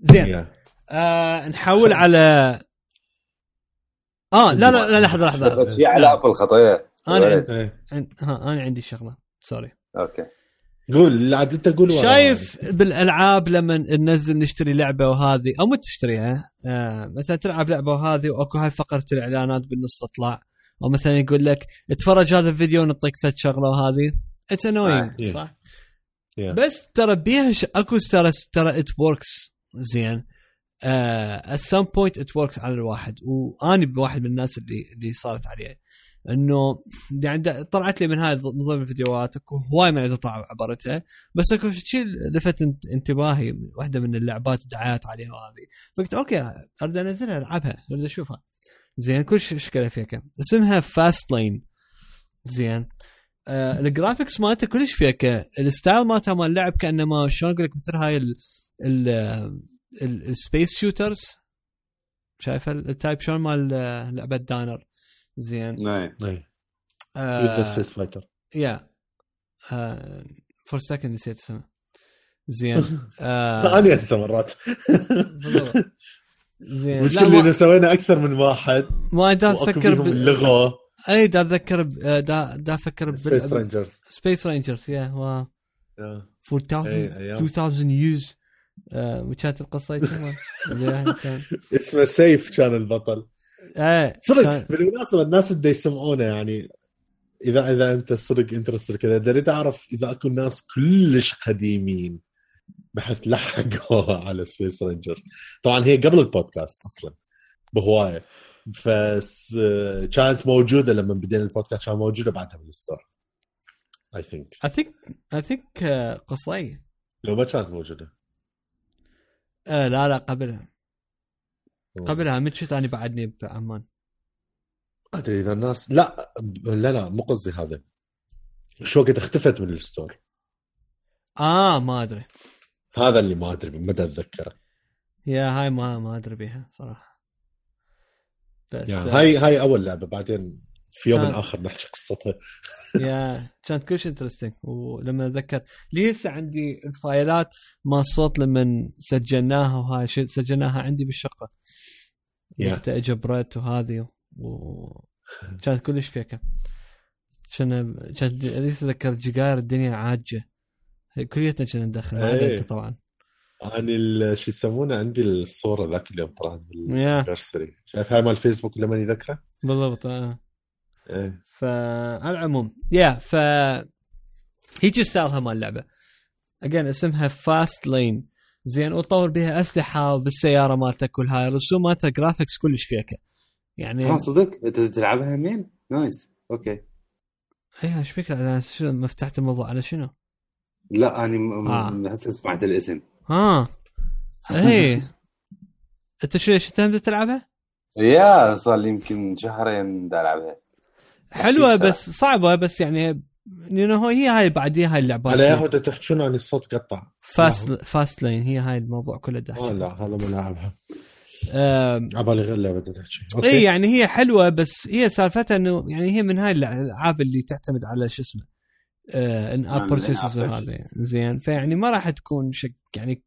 زين. آه نحول على آه لا لا لا لحظة لحظة. في على Apple خطيه أنا عندي. عن- ها أنا عندي شغلة. sorry okay. قول عاد انت قول. شايف بالألعاب لما ننزل نشتري لعبة وهذه أو مو تشتريها آه مثلا تلعب لعبة وهذه وأكو هاي فقرة الإعلانات بالنص تطلع أو مثلا يقول لك اتفرج هذا الفيديو ونعطيك فد شغلة وهذه it's annoying آه. صح؟ Yeah. بس ترى بيها ش... أكو ترى ترى it works زين at some point it works على الواحد وأني بواحد من الناس اللي اللي صارت عليه إنه يعني طلعت لي من هاي من ضمن الفيديوهات أكو هواي من تطلع عبرتها بس أكو شيء لفت انت- انتباهي واحدة من اللعبات الدعايات عليها وهذه فقلت okay أريد أنزلها ألعبها أريد أشوفها. زين كل شيء اشكالها فيها كم؟ اسمها Fast Lane زين. آه ال graphics مالته كلش فيك ال style مالته مال اللعب كأنما شلون أقول لك مثل هاي ال ال space shooters شايف ال type شلون مال آه، لعبة دانر زين. نعم اي آه space fighter yeah. for second نسيت اسمه. زين. آه أنا هسه مرات. بالضبط. زين. المشكلة ما, سوينا أكثر من واحد. ما دا وأكو أفكر فيهم ب... اللغة اي دا أتذكر آه، دا دا أفكر سبيس رينجرز سبيس رينجرز يا واو. 4000 إي، أيام. 2000 يوز آه، وكانت القصة كمان. كان- اسمه سيف كان البطل إيه صدق كان- بالمناسبة الناس اللي يسمعونا يعني إذا إذا أنت صدق انترست كذا اريد اعرف إذا أكو ناس كلش قديمين بحيث لحقوا على سبيس رينجر طبعا هي قبل البودكاست أصلا بهواية. بس آه، كانت موجودة لما بدينا البودكاست كانت موجودة بعدها بال store. I think I think I think آه، قصي لو ما كانت موجودة. آه لا لا قبلها. قبلها من شفت أنا بعدني بعمان ما أدري إذا الناس لا لا لا مو قصدي هذا. شو وقت اختفت من ال store؟ آه ما أدري. هذا اللي ما أدري ما أتذكره. yeah هاي ما ما أدري بيها صراحة. بس يعني هاي هاي أول لعبة بعدين في يوم كان- آخر نحكي قصتها yeah كانت كلش interesting ولما أتذكر لي هسه عندي ال file ات مال الصوت لما سجلناها وهاي سجلناها عندي بالشقة yeah. بريت وهذه وكانت كلش فيكه كان كانت لي أتذكر جيجاير الدنيا عاجة كليتنا كنا ندخل ما عدا إيه. أنت طبعا أنا شو يسمونه عندي الصورة ذاك اليوم طلعت يا بالانيفرساري شايف هاي مال فيسبوك لما يذكره؟ بالضبط آه. إيه. فعلى العموم يا ف هيجي ستايلها مال اللعبه اجين اسمها فاست لين زين وتطور بها اسلحه وبالسياره مالتك كل هاي الرسوم مالتها جرافيكس كلش فيكه يعني صدق؟ إنت تلعبها مين؟ نايس. أوكي. اي إيش فيك؟ أنا شو- ما فتحت الموضوع؟ على شنو؟ لا أنا م- آه. هسه سمعت الاسم. ها اي أنت شو ليش انت هم تلعبها؟ يا صار لي يمكن شهرين دا ألعبها. حلوة. بس صعبة بس يعني يو هي هاي بعديها هاي اللعبات على ياهو تحكون عن الصوت قطع. فاست فاست لين هي هاي الموضوع كله دا آه لا هذا ما لعبها عبالي غير لعبة تحكي. إي يعني هي حلوة بس هي سالفتها إنه يعني هي من هاي الألعاب اللي تعتمد على شو اسمه in app purchases. زين. فيعني ما راح تكون شك يعني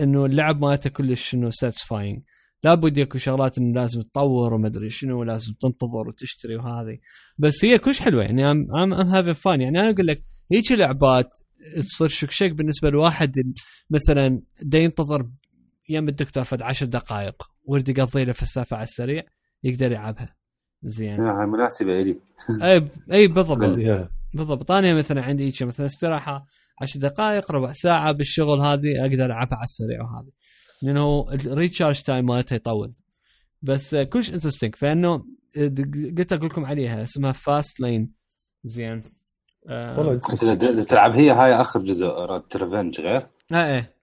إنه اللعب مالته كلش إنه satisfying لابد يكون شغلات انه لازم تطور وما أدري شنو لازم تنتظر وتشتري وهذه. بس هي كلش حلوة يعني I'm I'm having fun يعني أنا أقول لك هيك لعبات تصير شكشك بالنسبة لواحد مثلا دا ينتظر يم الدكتور فد عشر دقائق ويريد يقضي له فلسفه على السريع يقدر يلعبها. زين. هاي مناسبة إلي. أي أي بالضبط. بالضبط. أنا مثلا عندي هيك مثلا استراحة 10 دقائق ربع ساعة بالشغل هذه أقدر ألعبها على السريع وهذه. لأنه ال recharge time مالتها يطول. بس آه، كلش interesting فإنه آه، د- قلت أقول لكم عليها اسمها Fast Lane زين. آه والله أنت تلعب هي هاي آخر جزء Road Revenge غير؟ آه إيه.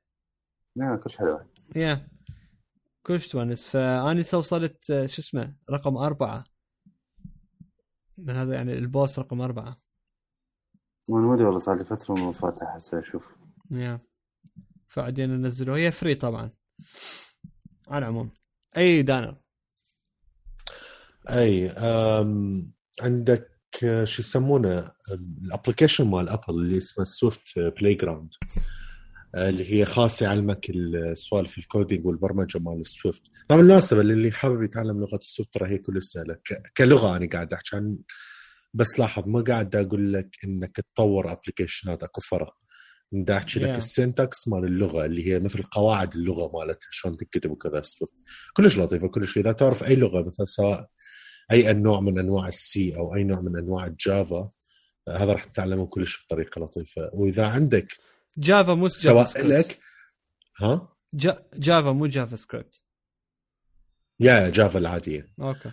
لا كلش حلوة. yeah كلش تونس. فأني so وصلت شو اسمه رقم أربعة. من هذا يعني ال boss رقم أربعة. وأنا ما أدري والله صار لي فترة ما فاتح هسه أشوف. yeah فبعدين ننزله هي free طبعا. على العموم. أي دانر أي عندك آه، شو يسمونه ال application مال Apple اللي اسمه Swift Playground آه، اللي هي خاصة يعلمك السوالف ال coding والبرمجة مال ال Swift طبعا بالمناسبه اللي حابب يتعلم لغة ال Swift ترى هي كل سهله كلغة أنا قاعد أحكي عن بس لاحظ ما قاعد أقول لك إنك تطور أبلكيشنات أكو فرق. بدي أحكي لك Yeah. ال syntax مال اللغة اللي هي مثل قواعد اللغة مالتها شلون تنكتب وكذا Swift كلش لطيفة كلش. إذا تعرف أي لغة مثلا سواء أي نوع من أنواع ال C أو أي نوع من أنواع ال Java هذا راح تتعلمه كلش بطريقة لطيفة. وإذا عندك Java مو Java سواء. لك ها؟ جا... Java مو JavaScript yeah Java العادية. okay.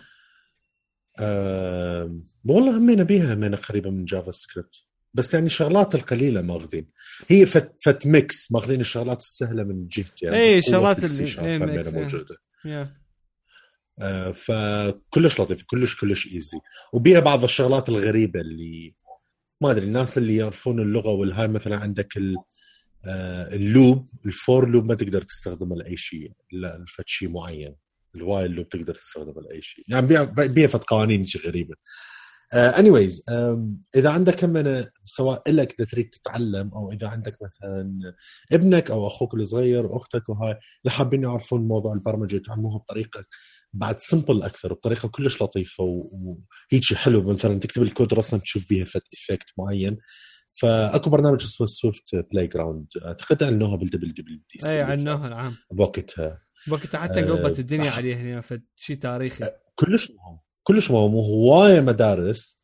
أه والله همينا بيها همينا قريبة من JavaScript بس يعني الشغلات القليلة ماخذين. هي فت, فت mix ماخذين الشغلات السهلة من جهتي يعني. قوة الشغلات اللي-. موجودة. yeah آه، فكلش لطيف كلش كلش easy وبيها بعض الشغلات الغريبة اللي ما أدري الناس اللي يعرفون اللغة والهاي مثلا عندك ال آه، ال loop ال for loop ما تقدر تستخدمه لأي شيء لا لفد شيء معين. ال while loop تقدر تستخدمه لأي شيء. يعني بيها فد قوانين شي غريبة. anyways إذا عندك هم سواء لك إذا تريد تتعلم أو إذا عندك مثلا ابنك أو أخوك الصغير واختك وهاي إذا حابين يعرفون موضوع البرمجة يتعلموها بطريقة بعد simple أكثر بطريقة كلش لطيفة وهيك حلو مثلا تكتب الكود رسم تشوف بيها فت effect معين. فأكو برنامج اسمه Swift Playground أعتقد اعلنوها بال dub dub DC عنوها نعم. بوقتها. وقت حتى آه، انقلبت الدنيا أح- عليه هنا فد شيء تاريخي. كلش مهم. كلش مهم وهواية مدارس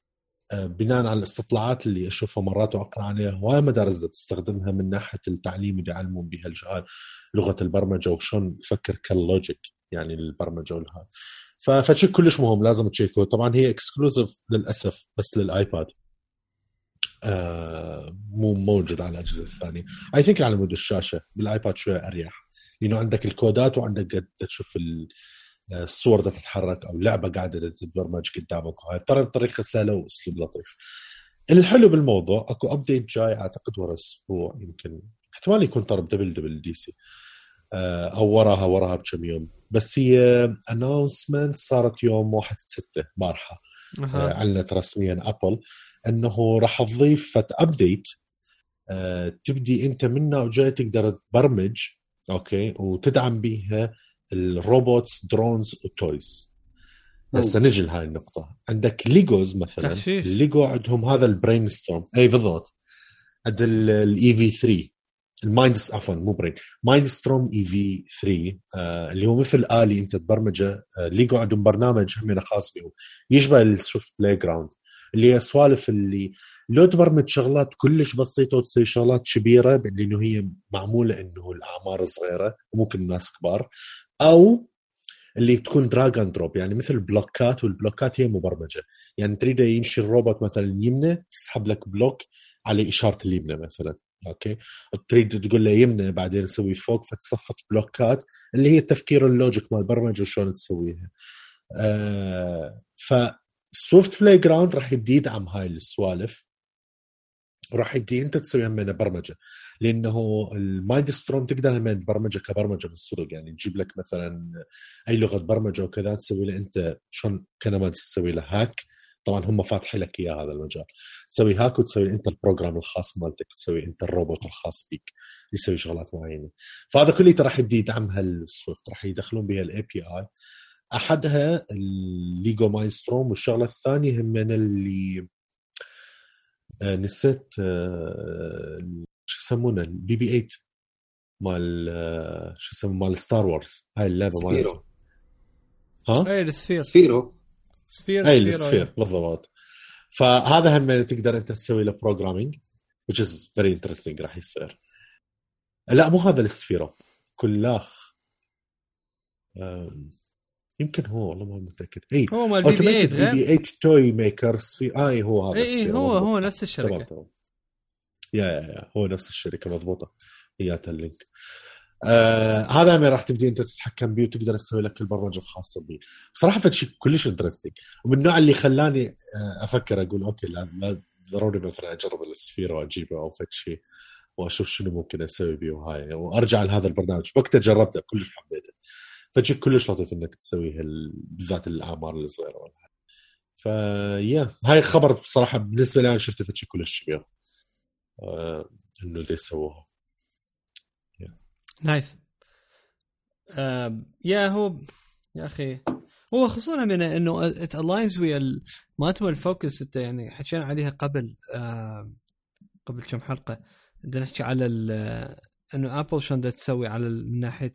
آه، بناء على الاستطلاعات اللي أشوفها مرات واقرا عليها هواية مدارس تستخدمها من ناحية التعليم اللي يعلمون بها الجهال لغة البرمجة وشلون تفكر كال logic يعني البرمجة والها ف- فشي كلش مهم لازم تشيكوا طبعا هي exclusive للأسف بس لل iPad. آه مو موجود على الأجهزة الثانية. I think على مود الشاشة بال iPad شوية أريح. لأنه عندك الكودات وعندك تشوف ال- الصور بدها تتحرك أو لعبة قاعدة تتبرمج قدامك ترى بطريقه سهلة وأسلوب لطيف. الحلو بالموضوع أكو update جاي أعتقد ورا أسبوع يمكن احتمال يكون ترى ب dub dub DC آه، أو وراها وراها بكم يوم. بس هي announcement صارت يوم 1 6 بارحه آه، أها أعلنت رسميا Apple إنه راح تضيف فت update آه، تبدي أنت منها وجاي تقدر تبرمج okay وتدعم بيها ال robots drones وال toys هسه نجي لهاي النقطة. عندك Legos مثلا. تحشيش. الليجو عندهم هذا ال Brainstorm اي بالضبط. عند ال EV 3 ال Mind عفوا مو Brain Mindstorm EV 3 آه اللي هو مثل آلي أنت تبرمجه. آه ليجو عندهم برنامج هم خاص بهم. يشبه ال Swift Playground اللي هي سوالف اللي لو تبرمج شغلات كلش بسيطة وتصير شغلات كبيرة لأنه هي معمولة إنه الأعمار صغيرة وممكن الناس كبار أو اللي تكون drag and drop يعني مثل بلوكات والبلوكات هي مبرمجة. يعني تريد يمشي الروبوت مثلا يمنى تسحب لك block على إشارة اليمنى مثلا okay؟ تريد تقول له يمنى بعدين تسوي فوق فتصفط بلوكات اللي هي التفكير ال logic مال البرمجة وشلون تسويها. آه ف Swift Playground راح يبدي يدعم هاي السوالف. وراح يبدي انت تسوي هم برمجه لأنه ال Mindstorm تقدر هم تبرمجه كبرمجة بالصدق. يعني تجيب لك مثلا أي لغة برمجة وكذا تسوي له أنت شلون كانما تسوي له hack طبعا هم فاتحين لك إياه هذا المجال. تسوي hack وتسوي أنت ال program الخاص مالتك. تسوي أنت الروبوت الخاص بك يسوي شغلات معينة. فهذا كله راح يبدي يدعمها ال Swift راح يدخلون بها ال API أحدها ال Lego Mindstorm والشغلة الثانية هم من اللي آه، نسيت آه، شو يسمونه ال BB 8 مال آه، شو يسمونه مال Star Wars هاي اللعبة مالته Sphero ها؟ اي ال Sphero Sphero. Sphero اي Sphero، ال Sphero بالضبط. فهذا هم تقدر أنت تسوي له programming which is very interesting راح يصير. لا مو هذا ال Sphero. كلاخ أم، يمكن هو والله ما متأكد. اي هو مال BB 8 BB 8 toy maker Sphero اي هو هذا اي ال Sphero هو مضبوط. هو نفس الشركة. تمام yeah yeah yeah هو نفس الشركة مضبوطة. اياتها ال link. آه هذا ما راح تبدي أنت تتحكم به وتقدر تسوي لك البرمجة الخاصة به بصراحة فد شيء كلش interesting ومن النوع اللي خلاني آه أفكر أقول okay لا, لا ضروري مثلا أجرب السفير واجيبه أو فد شيء وأشوف شنو ممكن أسوي به وهاي. وأرجع لهذا البرنامج. وقتها جربته كلش حبيته. فشيء كلش لطيف إنك تسويه ال- بالذات الاعمار الصغيره. فيا هاي خبر بصراحة بالنسبة لي أنا شفته فشيء كلش كبير. آه إنه دي سووها. نايس آم، يا هو يا أخي هو خصوصا من إنه ات الاينز ويا مالتهم الفوكس أنت يعني حكينا عليها قبل آم، قبل كم حلقة. بدنا نحكي على إنه ابل شلون تسوي على من ناحية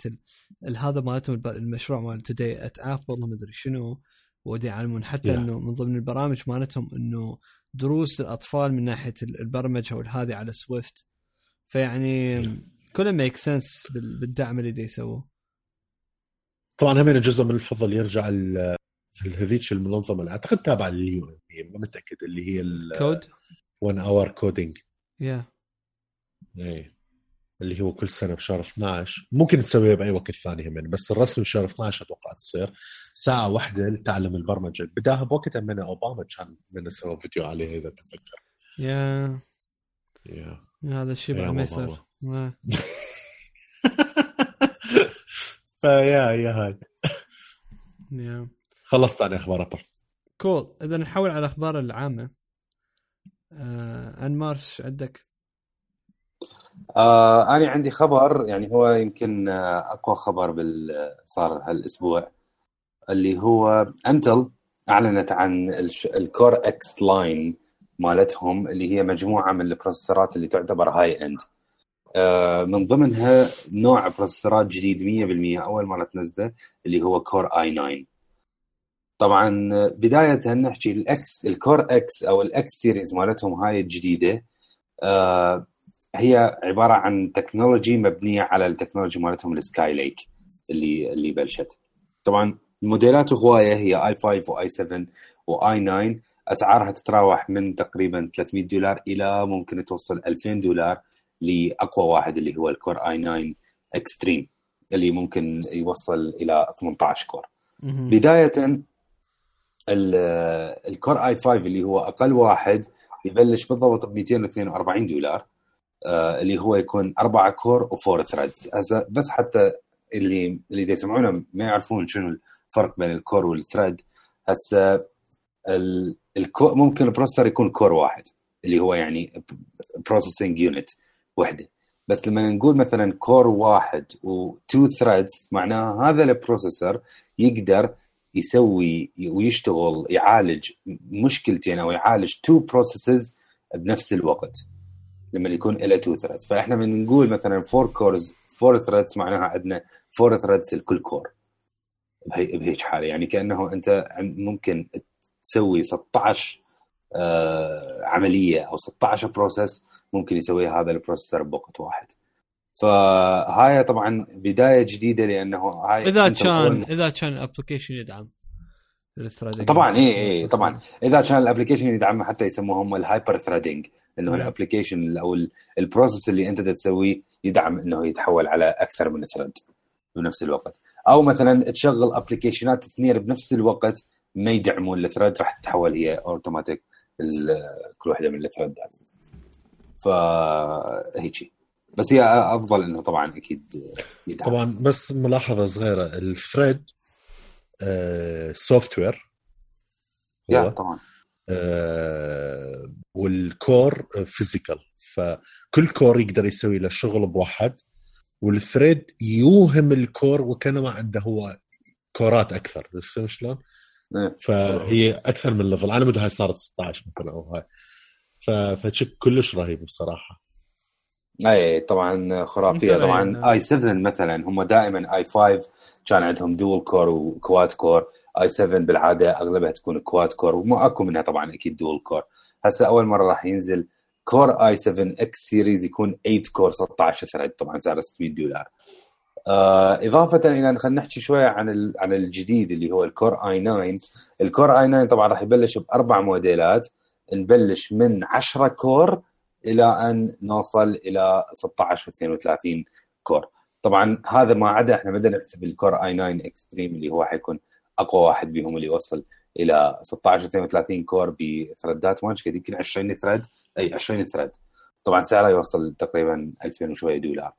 هذا مالتهم المشروع مال توداي ات ابل ما أدري شنو ودي يعلمون حتى Yeah. إنه من ضمن البرامج مالتهم إنه دروس الأطفال من ناحية ال- البرمجة والهذه على سويفت فيعني كله ميك سنس بالدعم اللي دا يسووه. طبعا هم جزء من الفضل يرجع ال- هذيك المنظمة اللي أعتقد تابعة لل UP ما متأكد اللي هي code one hour coding يا إيه. اللي هو كل سنة بشهر 12 ممكن تسويها بأي وقت ثاني هم بس الرسم بشهر 12 أتوقع تصير. ساعة واحدة لتعلم البرمجة. بداها بوقتها من أوباما كان من سوى فيديو عليه إذا تتذكر. yeah. yeah. هذا الشيء ما. يصير. ف yeah يا هاي. yeah. خلصت عن أخبار أبل. cool إذا نحول على الأخبار العامة. آه انمار إيش عندك؟ آه أنا عندي خبر يعني هو يمكن آه، أقوى خبر بال صار هالأسبوع اللي هو Intel أعلنت عن ال Core X line مالتهم اللي هي مجموعة من ال processorات اللي تعتبر high end آه من ضمنها نوع processorات جديد 100% أول مرة تنزله اللي هو Core i9 طبعا آه، بداية نحكي ال X ال Core X أو ال X series مالتهم هاي الجديدة. آه هي عبارة عن technology مبنية على ال technology مالتهم ال Skylake اللي اللي بلشت. طبعا الموديلات هواية هي i5 و i7 و i9 أسعارها تتراوح من تقريبا 300 دولار إلى ممكن توصل 2000 دولار لأقوى واحد اللي هو ال Core i9 Extreme اللي ممكن يوصل إلى 18 core. بداية ال- ال Core i5 اللي هو أقل واحد يبلش بالضبط ب 242 دولار. اللي هو يكون أربعة core و four threads هسه بس حتى اللي اللي يسمعونا ما يعرفون شنو الفرق بين ال core وال thread هسه ال- ال core ممكن ال processor يكون core واحد اللي هو يعني processing unit وحدة. بس لما نقول مثلا core واحد و two threads معناها هذا ال processor يقدر يسوي ويشتغل يعالج مشكلتين أو يعالج two processes بنفس الوقت. لما يكون له two threads فإحنا من نقول مثلا four cores four threads معناها عندنا four threads لكل core بهي بهيك حالة. يعني كأنه أنت ممكن تسوي 16 آه عملية أو 16 process ممكن يسويها هذا ال processor بوقت واحد. فهاي طبعا بداية جديدة لأنه هاي إذا كان إذا كان ال application يدعم. ال threading طبعا اي اي طبعا. إذا كان ال application يدعم حتى يسموه هم ال hyper-threading إنه نعم. ال application أو ال- ال process اللي أنت تسويه يدعم إنه يتحول على أكثر من thread بنفس الوقت. أو مثلا تشغل applicationات اثنين بنفس الوقت ما يدعمون ال thread راح تتحول هي اوتوماتيك كل واحدة من ال threadات فهيجي بس هي أفضل إنه طبعا أكيد يدعم. طبعا بس ملاحظة صغيرة ال thread software yeah طبعا. آه، وال core physical فكل core يقدر يسوي له شغل بواحد وال thread يوهم ال core وكانما عنده هو coreات أكثر. فهمت شلون؟ فهي أكثر من level على مود هاي صارت 16 مثلا أو هاي. ف- فشيء كلش رهيب بصراحة. أي طبعا خرافية. طبعا باين. i7 مثلا هم دائما i5 كان عندهم dual core و quad core i7 بالعادة أغلبها تكون quad core وما أكو منها طبعا أكيد dual core هسه أول مرة راح ينزل Core i7 X series يكون 8 core 16 thread طبعا سعره 600 دولار. آه إضافة إلى خلينا نحكي شوية عن عن الجديد اللي هو ال Core i9 ال Core i9 طبعا راح يبلش بأربع موديلات. نبلش من 10 core إلى أن نوصل إلى 16 و32 core طبعا هذا ما عدا إحنا بدنا نحسب ال Core i9 Extreme اللي هو حيكون أقوى واحد بهم اللي يوصل إلى 16 و32 core ب threadات. ما قد يمكن 20 thread. أي 20 thread. طبعا سعره يوصل تقريبا 2000 وشوية دولار.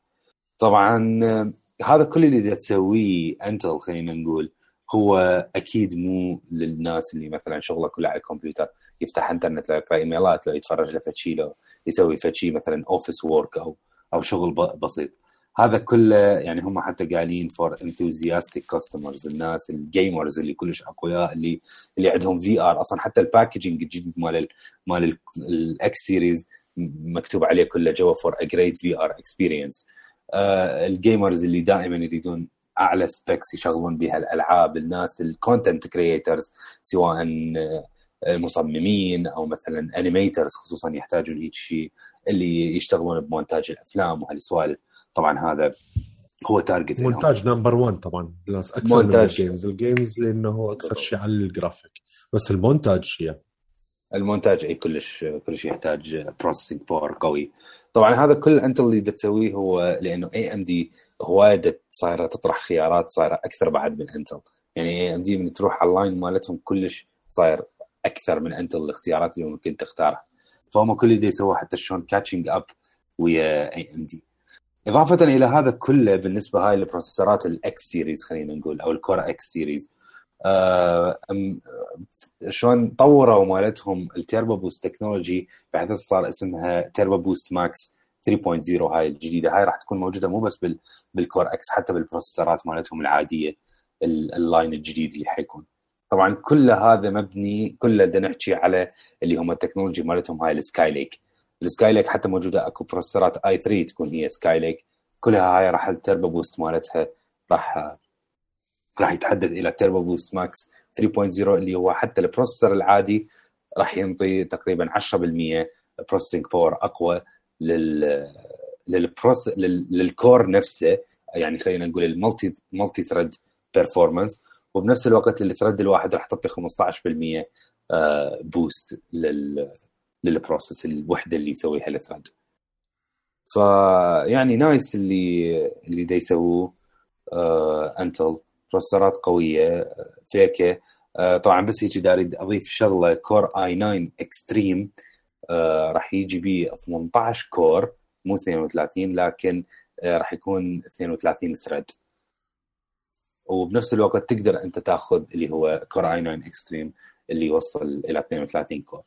طبعا هذا كل اللي تسويه Intel خلينا نقول هو أكيد مو للناس اللي مثلا شغله كله على الكمبيوتر يفتح إنترنت لو يقرأ إيميلات لو يتفرج له فشي لو يسوي فشي مثلا office work أو أو شغل بسيط. هذا كله يعني هم حتى قايلين for enthusiastic customers الناس ال gamers اللي كلش أقوياء اللي اللي عندهم VR أصلا حتى ال packaging الجديد مال ال مال ال X series مكتوب عليه كله جوا for a great VR experience ال gamers اللي دائما يريدون أعلى specs يشغلون بها الألعاب الناس ال content creators سواء المصممين أو مثلا animators خصوصا يحتاجون هيك شيء اللي يشتغلون بمونتاج الأفلام وهالسوالف. طبعا هذا هو تارجت مونتاج نمبر 1 طبعا. الناس أكثر مونتاج. من ال games ال games لأنه أكثر شيء على ال graphics بس المونتاج هي. المونتاج أي كلش كلش يحتاج processing power قوي. طبعا هذا كل انت اللي تسويه هو لأنه AMD هوايه صايرة تطرح خيارات صايرة أكثر بعد من Intel يعني AMD من تروح على ال line مالتهم كلش صاير أكثر من Intel الاختيارات اللي ممكن تختارها. فهم كل اللي يسووه حتى شلون catching up ويا AMD إضافة إلى هذا كله بالنسبة هاي ال processor ات ال X series خلينا نقول أو ال Core X series شلون طوروا مالتهم ال Turbo Boost technology بحيث صار اسمها Turbo Boost Max 3.0 هاي الجديدة. هاي راح تكون موجودة مو بس بال Core X حتى بال processor ات مالتهم العادية ال line الجديد اللي حيكون. طبعا كل هذا مبني كله بدنا نحكي على اللي هم ال technology مالتهم هاي ال Skylake ال Skylake حتى موجودة. أكو processor ات i3 تكون هي Skylake كلها هاي راح ال Turbo Boost مالتها راح راح يتحدث إلى Turbo Boost Max 3.0 اللي هو حتى ال processor العادي راح ينطي تقريبا 10% processing power أقوى لل للبروس لل core نفسه. يعني خلينا نقول ال multi multi-thread performance وبنفس الوقت ال thread الواحد راح تعطي 15% boost لل لل process الوحدة اللي يسويها ال thread فيعني nice اللي اللي دا يسووه Intel. processor ات قوية. فيكة. آه طبعا بس هيك داري أضيف شغلة. Core i9 Extreme. آه راح يجي ب 18 core. مو 32 لكن آه راح يكون 32 thread وبنفس الوقت تقدر أنت تاخذ اللي هو Core i9 Extreme اللي يوصل إلى 32 core.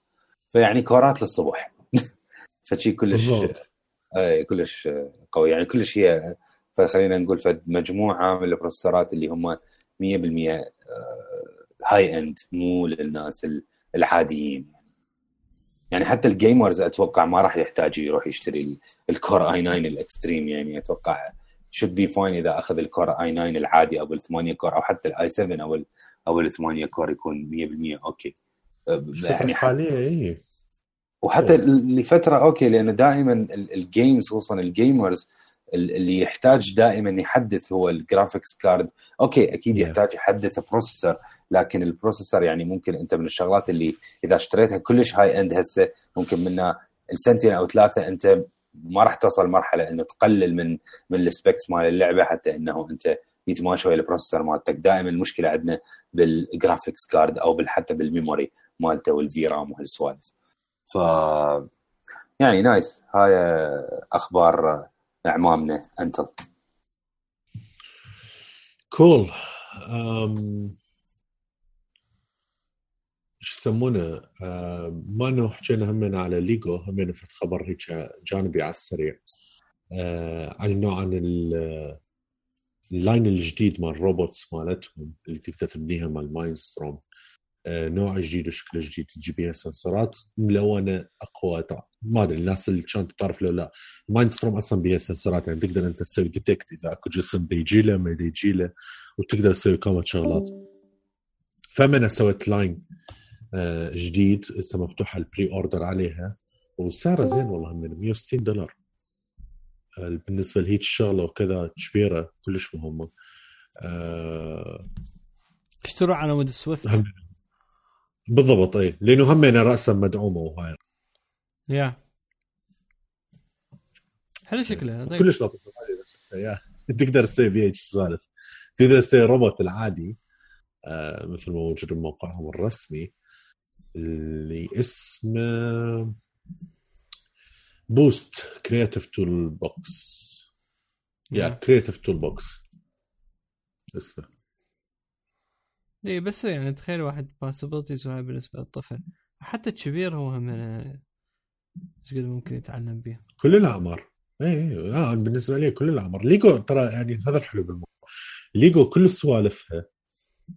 فيعني core ات للصبح. فشي كلش آه كلش قوي. يعني كلش هي فخلينا نقول مجموعة من ال processor ات اللي هم 100% high end مو للناس العاديين. يعني حتى ال gamers أتوقع ما راح يحتاج يروح يشتري ال Core i9 ال Extreme. يعني أتوقع should be fine إذا أخذ ال Core i9 العادي أو الثمانية core أو حتى ال i7 أو ال أو الثمانية core يكون 100% okay. يعني حاليا اي وحتى لفترة okay لأنه دائما ال games خصوصا ال gamers اللي يحتاج دائما يحدث هو ال graphics card okay أكيد يحتاج يحدث processor لكن ال processor يعني ممكن أنت من الشغلات اللي إذا اشتريتها كلش high end هسه ممكن منها السنتين أو ثلاثة أنت ما راح توصل مرحلة إنه تقلل من من ال specs مال اللعبة حتى إنه أنت يتماشى ويا ال processor مالتك. دائما المشكلة عندنا بال graphics card أو حتى بال memory مالته وال VRAM وهالسوالف ف يعني nice. هاي أخبار أعمامنا. انتل كول um, شو يسمونه؟ Uh, ما انه حكينا همنا على ليجو. همنا في خبر هيك جانبي على السريع. Uh, عن نوع عن ال line الجديد مال ال robots مالتهم اللي تقدر تبنيها مال Mindstorm آه، نوع جديد وشكل جديد تجي بيها sensor ات ملونه أقوى ما أدري الناس اللي كانت تعرف لو لا. Mindstorm أصلا بيها sensor ات يعني تقدر أنت تسوي detect إذا أكو جسم بده يجي له ما يجي له وتقدر تسوي كامل شغلات. فمن سويت line آه، جديد هسه مفتوحه ال pre-order عليها وسعرها زين والله من 160 دولار. آه، بالنسبة لهيك الشغلة وكذا كبيرة كلش مهمة. اشتروا على مود سويفت. بالضبط اي لأنه همين راسا مدعومة وهاي. يا. حلو شكلها طيب. كلش لطيف. يا. تقدر تسوي بيها سوالف. تقدر تسوي روبوت العادي آه مثل ما موجود بموقعهم الرسمي اللي اسمه بوست كرياتيف تول بوكس يا. كرياتيف تول بوكس اسمه. اي بس يعني تخيل واحد باسبلتيز وهاي بالنسبة للطفل. حتى الكبير هو هم إيش قد ممكن يتعلم به كل الأعمار. اي إي، لا بالنسبة لي كل الأعمار. ليجو ترى يعني هذا الحلو بالموضوع. ليجو كل سوالفها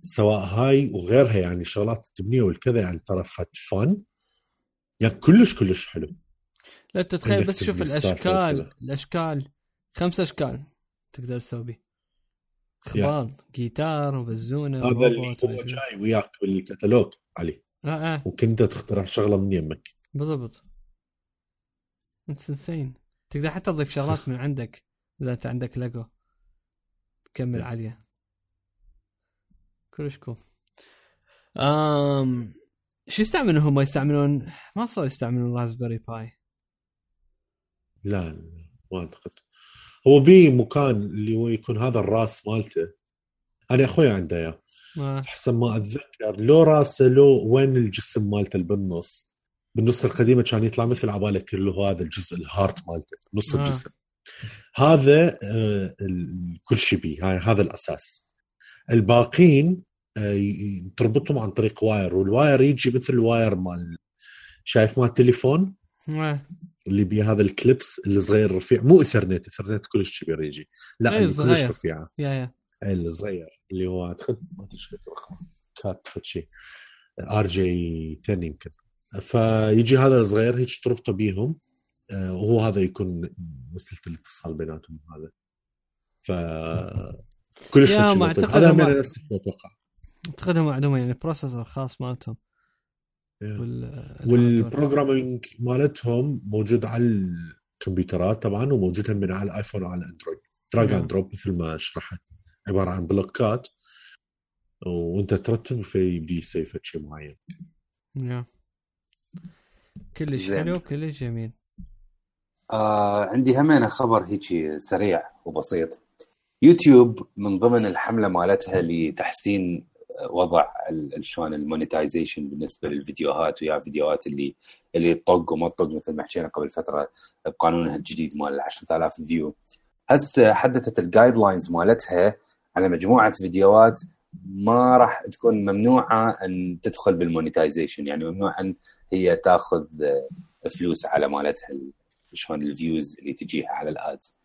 سواء هاي وغيرها يعني شغلات تبنيه والكذا يعني ترى فت فن يعني كلش كلش حلو. لا تتخيل بس شوف الأشكال. الأشكال خمس أشكال تقدر تسوي خبال جيتار وبزونة هذا اللي هو. جاي وياك بالكتالوج علي. آه آه. وكنت تخترع شغلة من يمك بالضبط. اتس انسين تقدر حتى تضيف شغلات من عندك إذا أنت عندك ليجو تكمل نعم. عليه كلش كول امم شو يستعملون هم؟ يستعملون ما صار يستعملون رازبري باي لا لا، ما أعتقد. هو بي مكان اللي هو يكون هذا الراس مالته. أنا أخوي عنده اياه ما حسب ما أتذكر. لو راسه لو وين الجسم مالته بالنص. بالنسخه القديمة كان يطلع مثل عبالك اللي هو هذا الجزء ال heart مالته نص آه. الجسم. هذا آه كل شيء بيه. هاي- هذا الأساس. الباقين آه تربطهم عن طريق wire. وال wire يجي مثل الواير مال شايف مال التليفون ما اللي بيه هذا ال clips الصغير الرفيع مو Ethernet Ethernet كلش كبير يجي. لا اللي كلش. رفيعه yeah yeah. إيه، الصغير اللي هو اعتقد ما أدري إيش رقم Cat شيء RJ 10 يمكن. فيجي هذا الصغير هيك تربطه بيهم. آه، وهو هذا يكون وسيله الاتصال بيناتهم هذا. ف كلش هذا نفس أتوقع. أعتقد هم عندهم يعني processor خاص مالتهم. وال programming مالتهم موجود على الكمبيوترات طبعا وموجود من على الآيفون وعلى الأندرويد. drag نعم. and drop مثل ما شرحت. عبارة عن block ات وأنت ترتب فيبدي ي save شيء معين. yeah. كلش. حلو كلش جميل. آه عندي همين خبر هيك سريع وبسيط. يوتيوب من ضمن الحملة مالتها لتحسين وضع شلون ال monetization بالنسبة للفيديوهات ويا فيديوهات اللي اللي تطق وما تطق مثل ما حكينا قبل فترة بقانونها الجديد مال 10000 view هسه حدثت ال guidelines مالتها على مجموعة فيديوهات ما راح تكون ممنوعة أن تدخل بال monetization يعني ممنوع أن هي تاخذ آه، فلوس على مالتها ال- شلون ال views اللي تجيها على ال ads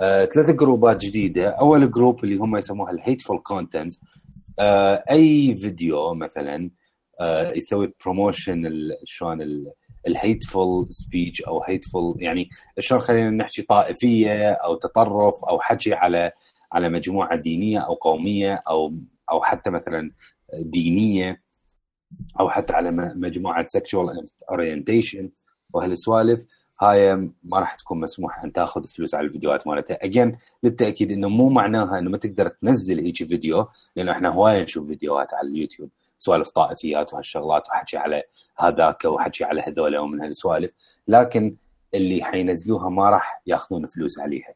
آه، ثلاث group ات جديدة. أول group اللي هم يسموها ال hateful content أي فيديو مثلا آه، يسوي promotion شلون ال hateful speech أو hateful يعني شلون خلينا نحكي طائفية أو تطرف أو حكي على على مجموعة دينية أو قومية أو أو حتى مثلا دينية أو حتى على مجموعة sexual orientation وهالسوالف. هاي ما راح تكون مسموح أن تأخذ فلوس على الفيديوهات مالتها. again للتأكيد إنه مو معناها إنه ما تقدر تنزل هيك فيديو لأنه إحنا هواية نشوف فيديوهات على اليوتيوب. سوالف طائفيات وهالشغلات وحكي على هذاك وحكي على هذول ومن هالسوالف. لكن اللي حينزلوها ما راح ياخذون فلوس عليها.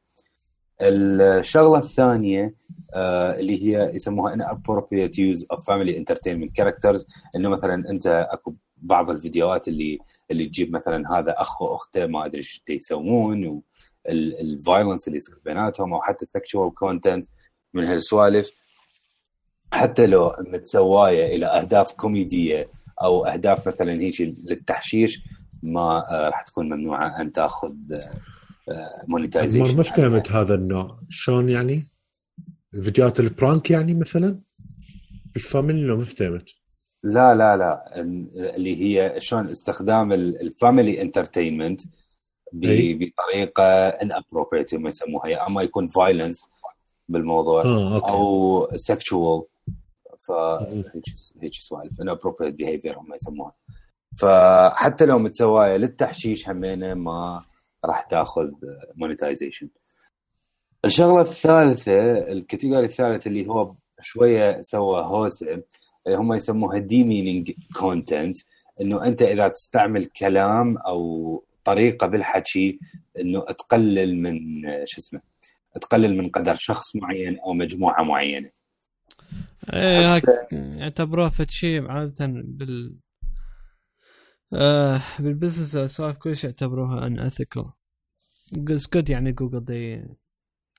الشغلة الثانية آه اللي هي يسموها inappropriate use of family entertainment characters. إنه مثلا أنت أكو بعض الفيديوهات اللي اللي تجيب مثلا هذا أخ وأخته ما أدري إيش يسوون وال violence اللي يصير بيناتهم أو حتى sexual content من هالسوالف. حتى لو متسوايه إلى أهداف كوميدية أو أهداف مثلا هيك للتحشيش ما آه، راح تكون ممنوعة أن تأخذ عمر monetization ما فهمت هذا النوع. شلون يعني؟ فيديوهات ال prank يعني مثلا؟ بال family لو ما فهمت. لا لا لا. ال- اللي هي شلون استخدام ال family entertainment. بطريقة inappropriate ما يسموها. يا أما يكون violence بالموضوع آه okay. أو sexual ف هيك هيك سوالف inappropriate behavior هم يسموها. فحتى لو متسوايه للتحشيش همينة ما راح تاخذ monetization الشغلة الثالثة ال category الثالث اللي هو شوية سوى هوسة هم يسموها demeaning content إنه أنت إذا تستعمل كلام أو طريقة بالحكي إنه تقلل من شو اسمه تقلل من قدر شخص معين أو مجموعة معينة. إيه هاك يعتبروها فد شيء عادة بال آه بال business سوالف كل شيء يعتبروها unethical جود يعني جوجل دي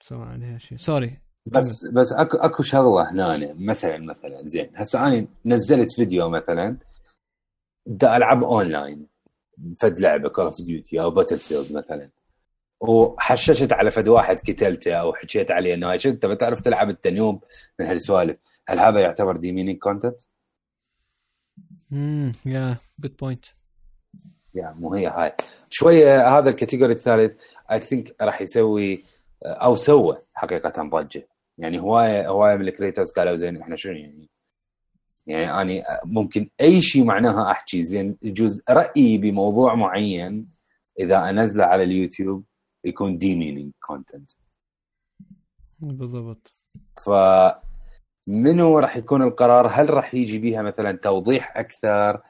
سوى عليها شيء. sorry بس بس اكو اكو شغلة هنا مثلا مثلا زين. هسه أنا نزلت فيديو مثلا دا ألعب أونلاين فد لعبة كول اوف ديوتي أو باتل فيلد مثلا. وحششت على فد واحد قتلته أو حكيت عليه إنه شو أنت بتعرف تلعب التنيوب من هالسوالف. هل هذا يعتبر demeaning content؟ امم yeah good point yeah مو هي هاي. شوية هذا ال category الثالث I think راح يسوي أو سوى حقيقة ضجه يعني هوايه هواية من ال creators قالوا زين إحنا شنو يعني؟ يعني أنا ممكن أي شيء معناها أحكي زين يجوز رأيي بموضوع معين إذا أنزله على اليوتيوب يكون demeaning content بالضبط. ف منو راح يكون القرار؟ هل راح يجي بيها مثلا توضيح أكثر؟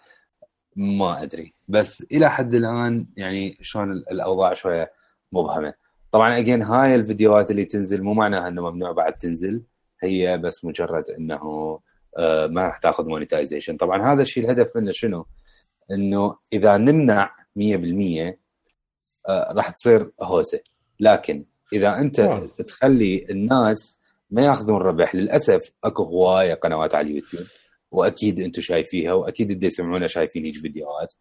ما أدري. بس إلى حد الآن يعني شلون الأوضاع شوية مبهمة. طبعا again هاي الفيديوهات اللي تنزل مو معناها إنه ممنوع بعد تنزل هي بس مجرد إنه آه، ما راح تأخذ monetization طبعا هذا الشيء الهدف منه شنو؟ إنه إذا نمنع 100% آه، راح تصير هوسة. لكن إذا أنت. تخلي الناس ما يأخذون ربح للأسف أكو هوايه قنوات على اليوتيوب وأكيد أنتم شايفيها وأكيد اللي يسمعونا شايفين هيك فيديوهات.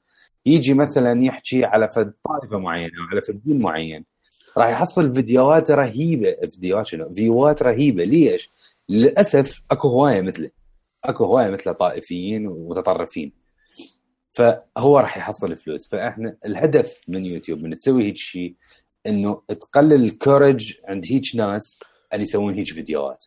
يجي مثلا يحكي على فد طائفة معينة أو على فد دين معين. راح يحصل فيديوهات رهيبة. فيديوهات شنو؟ فيوات رهيبة. ليش؟ للأسف أكو هواية مثله. أكو هواية مثله طائفيين ومتطرفين. فهو راح يحصل فلوس. فإحنا الهدف من يوتيوب من تسوي هيك شيء إنه تقلل الكورج عند هيك ناس أن يسوون هيك فيديوهات.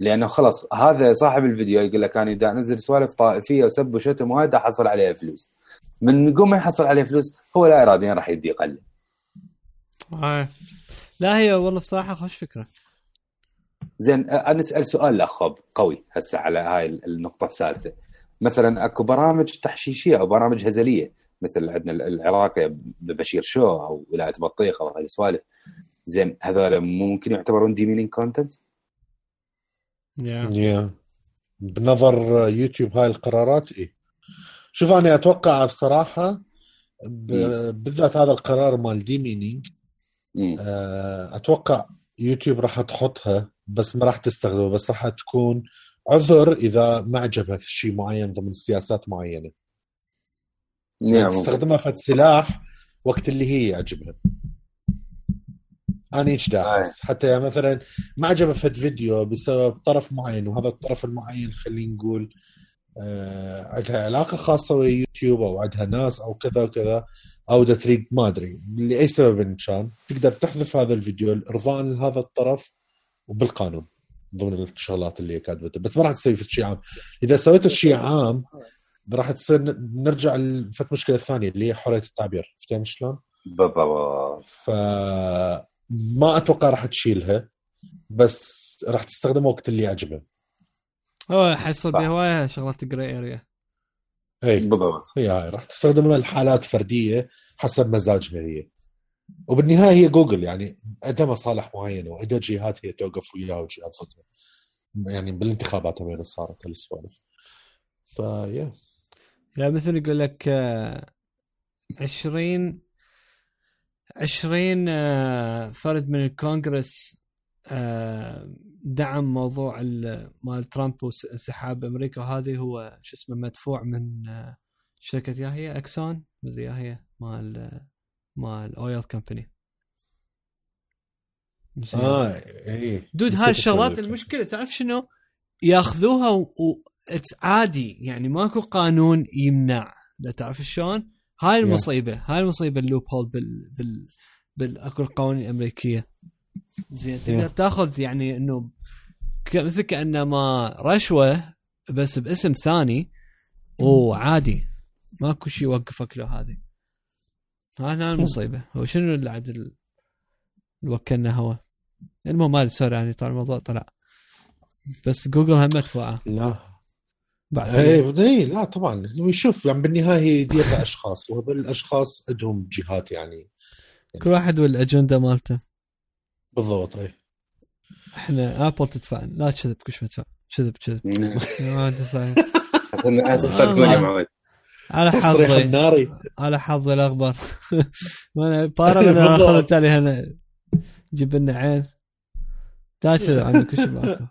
لأنه خلص هذا صاحب الفيديو يقول لك أنا إذا أنزل سوالف طائفية وسب وشتم وهذا أحصل عليها فلوس. من يقوم ما يحصل عليه فلوس هو لا اراديا راح يدي يقلل. هاي لا هي والله بصراحة خوش فكرة. زين أنا أسأل سؤال لاخوب قوي هسه على هاي النقطة الثالثة. مثلا أكو برامج تحشيشية أو برامج هزلية مثل عندنا العراقي البشير شو أو ولاية بطيخ أو هاي السوالف. زين هذول ممكن يعتبرون demeaning content؟ yeah yeah بنظر يوتيوب هاي القرارات إيه. شوف أنا أتوقع بصراحة ب- بالذات هذا القرار مال demeaning مم. آه، أتوقع يوتيوب راح تحطها بس ما راح تستخدمها بس راح تكون عذر إذا ما عجبها في شيء معين ضمن سياسات معينة. نعم. تستخدمها فد سلاح وقت اللي هي يعجبها. أنا هيك داعس حتى يعني مثلا ما عجبها فد فيديو بسبب طرف معين وهذا الطرف المعين خلينا نقول آه عندها علاقة خاصة ويا يوتيوب أو عندها ناس أو كذا وكذا. أو دا تريد ما أدري. لأي سبب إن كان تقدر تحذف هذا الفيديو ارضاء لهذا الطرف وبالقانون ضمن الشغلات اللي هي كاتبتها بس ما راح تسوي في شيء عام. إذا سويت الشيء عام راح تصير نرجع لفت مشكلة ثانية اللي هي حرية التعبير. فهمت شلون؟ بالضبط. فما أتوقع راح تشيلها بس راح تستخدمها وقت اللي يعجبها هو حصل صح. هوايه شغلات gray area اي بالضبط. هي هاي راح تستخدمها لحالات فردية حسب مزاجها هي. وبالنهاية هي جوجل يعني عندها مصالح معينة وعندها جهات هي توقف وياها وجهات ضدها يعني بالانتخابات وين صارت هالسوالف. فيا يعني مثل يقول لك آه، 20 20 آه، فرد من الكونغرس آه، دعم موضوع ال- مال ترامب وانسحاب أمريكا وهذه هو شو اسمه مدفوع من شركة يا هي إكسون؟ يا هي مال مال أويل كمباني. آه اي دود هاي الشغلات. المشكلة تعرف شنو؟ ياخذوها و... it's عادي يعني ماكو قانون يمنع. لا تعرف شلون؟ هاي المصيبة هاي المصيبة ال loophole بال بال بالاكو القوانين الأمريكية. زين تقدر Yeah. تاخذ يعني إنه مثل كانما رشوة بس باسم ثاني. وعادي ماكو شيء يوقفك له هذه. هاي المصيبة. هو شنو اللي عاد وكلنا هوا؟ المهم ما sorry يعني طال الموضوع طلع. بس جوجل هم مدفوعه لا. بعد اي لا طبعا. ويشوف يعني بالنهاية هي يديرها اشخاص وهذول الأشخاص عندهم جهات يعني. كل واحد والأجندة مالته. بالضبط اي إحنا ابل تدفع لا تكذب كل شوي تدفع. كذب كذب ما أنت صحيح. صدقوني يا معود على حظي. الناري. على حظي الأخبار. وأنا بارا من بالضبط. اخذ تالي هنا. جيب لنا عين. لا كذب عمي كل شيء ماكو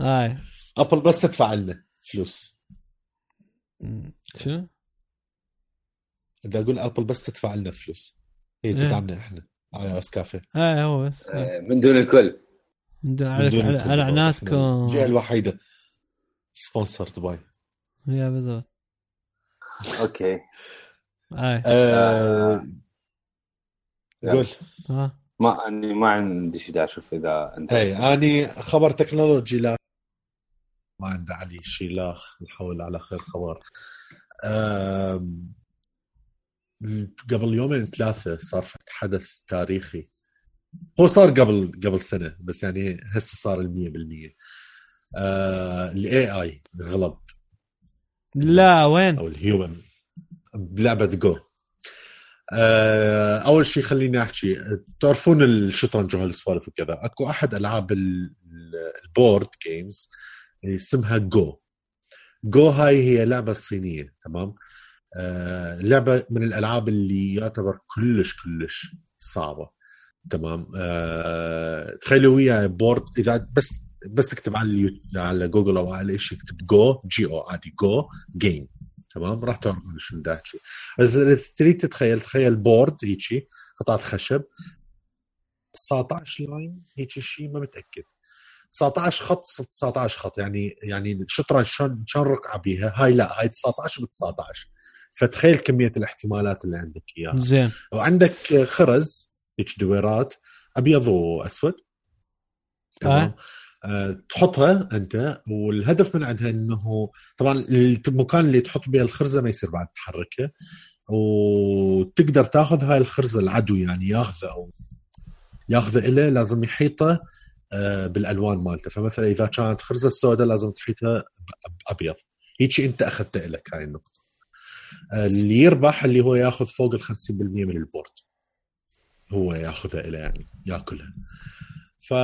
هاي. Apple بس تدفع لنا فلوس. شنو؟ بدي أقول Apple بس تدفع لنا فلوس. هي إيه. تدعمنا إحنا. iOS كافيه إيه هو بس. آه، من دون الكل. من دون- على على- عناتكم الجهة الوحيدة. sponsored by يا بالضبط. okay. آه. قول. ما أني ما عندي شيء أشوف إذا أنت اي أني خبر تكنولوجي لا ما عنده علي شيء لا نحول على خير خبر. قبل يومين ثلاثة صار حدث تاريخي. هو صار قبل قبل سنة بس يعني هسه صار المية بالمية. ال AI غلب. لا وين؟ أو ال human بلعبة Go آه، أول شيء خليني أحكي تعرفون الشطرنج وهالسوالف وكذا؟ أكو أحد ألعاب ال- ال- ال board games اسمها Go Go هاي هي لعبة صينية تمام؟ آه، لعبة من الألعاب اللي يعتبر كلش كلش صعبة. تمام؟ آه، تخيلوا ويا board إذا بس بس اكتب على. على جوجل أو على شيء اكتب جو جي أو عادي جو game تمام؟ راح تعرف شنو دا احكي بس تريد تتخيل تخيل board هيجي قطعة خشب. 19 line هيك شيء ما متأكد. 19 خط 19 خط. يعني يعني الشطره شلون شلون رقعة بيها؟ هاي لا هاي 19 ب 19 فتخيل كمية الاحتمالات اللي عندك إياها. زين. وعندك خرز هيك دويرات أبيض وأسود. تمام. آه، تحطها أنت والهدف من عندها إنه طبعا المكان اللي تحط بيه الخرزة ما يصير بعد تحركه. وتقدر تاخذ هاي الخرزة العدو يعني ياخذه أو ياخذه إله لازم يحيطه آه، بالألوان مالته. فمثلا إذا كانت خرزة السوداء لازم تحيطها بأبيض. هيك أنت أخذته لك هاي النقطة. آه، اللي يربح اللي هو ياخذ فوق ال 50% من البورد. هو ياخذها إلى يعني ياكلها. ف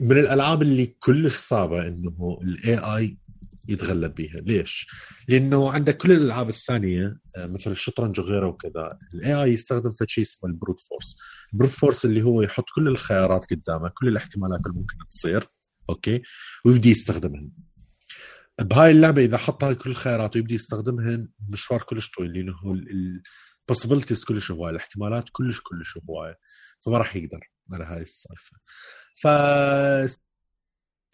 من الألعاب اللي كلش صعبه إنه ال AI يتغلب بيها. ليش؟ لأنه عندك كل الألعاب الثانية آه، مثل الشطرنج وغيره وكذا ال AI يستخدم في شيء اسمه ال brute force ال brute force اللي هو يحط كل الخيارات قدامه كل الاحتمالات اللي ممكن تصير okay؟ ويبدي يستخدمهن بهاي اللعبة إذا حط هاي كل الخيارات ويبدي يستخدمهن مشوار كلش طويل لأنه البوسيبيلتيز كلش هواية الاحتمالات كلش كلش هواية فما راح يقدر على هاي السالفة. ف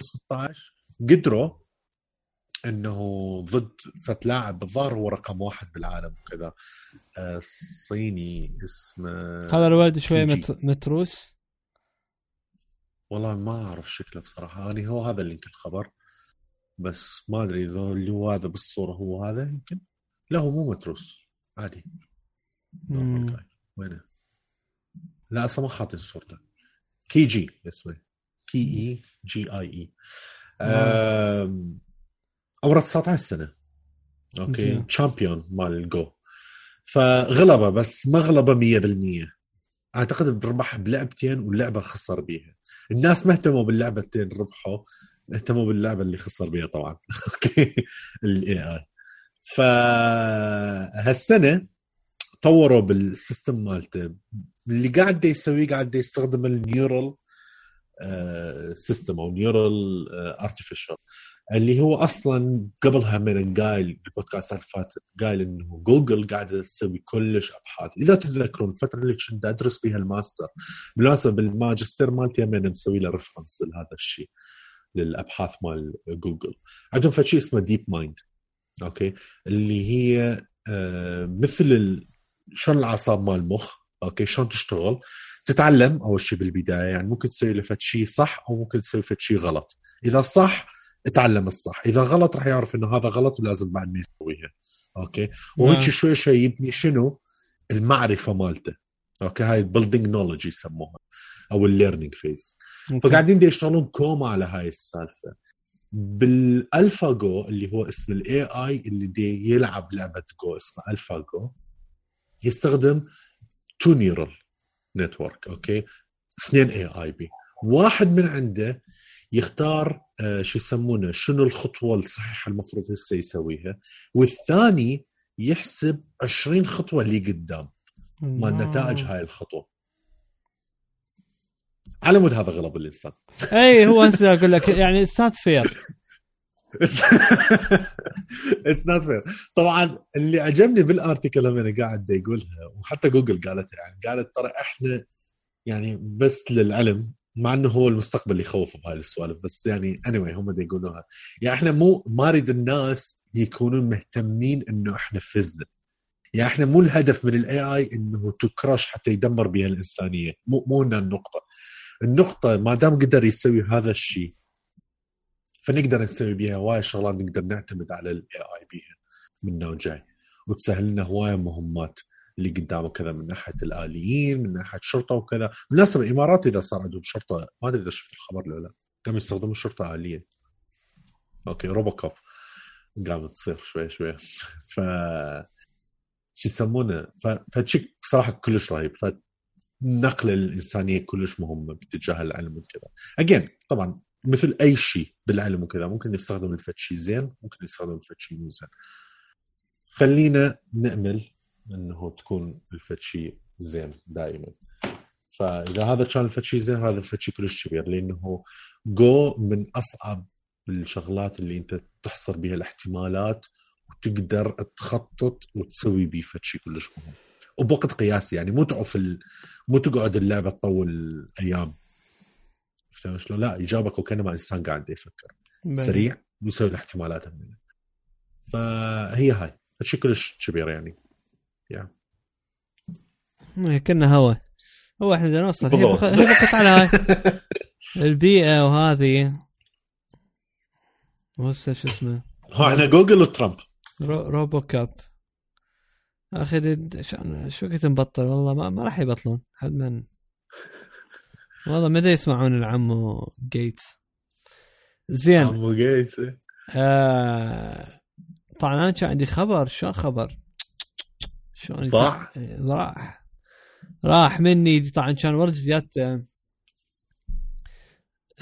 16 قدروا إنه ضد فت لاعب بالظاهر هو رقم واحد بالعالم وكذا آه، صيني اسمه هذا الولد شوي. مت... متروس. والله ما أعرف شكله بصراحة يعني هو هذا اللي يمكن الخبر بس ما أدري إذا اللي هو هذا بالصورة هو هذا يمكن. لا هو مو متروس. عادي. وينه؟ لا أصلا ما حاطين صورته. كي جي اسمه. K E J I E. عمره 19 سنة. okay. champion مال ال Go. فغلبة بس ما غلبة 100% أعتقد بربح بلعبتين واللعبة خسر بيها. الناس ما اهتموا باللعبتين ربحوا. اهتموا باللعبة اللي خسر بيها طبعا. okay. ال AI فهالسنه طوروا بال system مالته. اللي قاعد يسويه قاعد يستخدم ال neural system أو neural artificial اللي هو أصلا قبلها من قايل بالبودكاست اللي فاتت قايل إنه جوجل قاعدة تسوي كلش أبحاث. إذا تتذكرون الفترة اللي كنت أدرس بها الماستر بالمناسبة بالماجستير مالتي يمين مسوي له reference لهذا الشيء. للأبحاث مال جوجل. عندهم فشي اسمه DeepMind okay؟ اللي هي آه، مثل. شلون الأعصاب مال المخ okay؟ شلون تشتغل؟ تتعلم أول شيء بالبداية يعني ممكن تسوي له فد شيء صح أو ممكن تسوي شيء غلط. إذا صح اتعلم الصح. إذا غلط راح يعرف إنه هذا غلط ولازم بعد ما يسويها okay؟ وهيك نعم. شوي شوي يبني شنو؟ المعرفة مالته okay؟ هاي ال building knowledge يسموها. أو ال learning phase. فقاعدين دي يشتغلون كوما على هاي السالفة. بال AlphaGo اللي هو اسم ال AI اللي دي يلعب لعبة Go اسمها AlphaGo يستخدم two neural network okay؟ اثنين AI بي. واحد من عنده يختار آه شو يسمونه؟ شنو الخطوة الصحيحة المفروض هسه يسويها؟ والثاني يحسب 20 خطوة اللي قدام مال نتائج هاي الخطوة. على مود هذا غلب الانسان أي هو هسه أقول لك يعني that's fair it's not fair طبعا اللي عجبني بال article هم أنا قاعد يقولها وحتى جوجل قالتها يعني قالت ترى إحنا يعني بس للعلم مع إنه هو المستقبل اللي يخوف بهاي السوالف بس يعني اني anyway هم يقولوها. يعني إحنا مو ما نريد الناس يكونون مهتمين إنه إحنا فزنا. يعني إحنا مو الهدف من ال AI إنه crush حتى يدمر بها الإنسانية. مو مو النقطة. النقطة ما دام قدر يسوي هذا الشيء فنقدر نسوي بها هواي شغلات نقدر نعتمد على ال AI بها من وجاي وتسهل لنا هواي مهمات اللي قدامه كذا من ناحية الآليين من ناحية شرطة وكذا. بالمناسبة الإمارات إذا صار عندهم شرطة ما أدري إذا شفت الخبر ولا لا. قاموا يستخدموا شرطة آلية. okay روبوكوب. قامت تصير شوي شوي. ف شو يسمونه؟ فتشيك بصراحه كلش رهيب. فنقل الإنسانية كلش مهمه باتجاه العلم وكذا. again طبعا مثل أي شيء بالعلم وكذا ممكن يستخدم الفد شيء زين ممكن يستخدم الفد شيء مو زين. خلينا نأمل إنه تكون الفد شيء زين دائما. فإذا هذا كان الفد شيء زين هذا الفد شيء كلش كبير لأنه جو من أصعب الشغلات اللي أنت تحصر بها الاحتمالات وتقدر تخطط وتسوي بيه فد شيء كلش مهم. وبوقت قياسي يعني مو تعرف ال... مو تقعد اللعبة تطول أيام. فهمت شلون؟ لا يجاوبك وكانما إنسان قاعد يفكر. بلى. سريع ويسوي الاحتمالات منه. فهي هاي. فشي كلش كبير يعني. إيه، كنا هوا. هو إحنا بدنا نوصل. هي. بخ- على هاي. البيئة وهذه. وهسه شو اسمه؟ هو إحنا جوجل وترامب. رو روبو كاب أخي شو- وقت نبطل والله ما, ما راح يبطلون. حد من والله متى يسمعون العمو جيتس. زين. عمو جيتس آه طبعا أنا كان عندي خبر. شو خبر؟ شلون ضاع؟ إيه، راح. راح مني. طبعا كان ورد جديات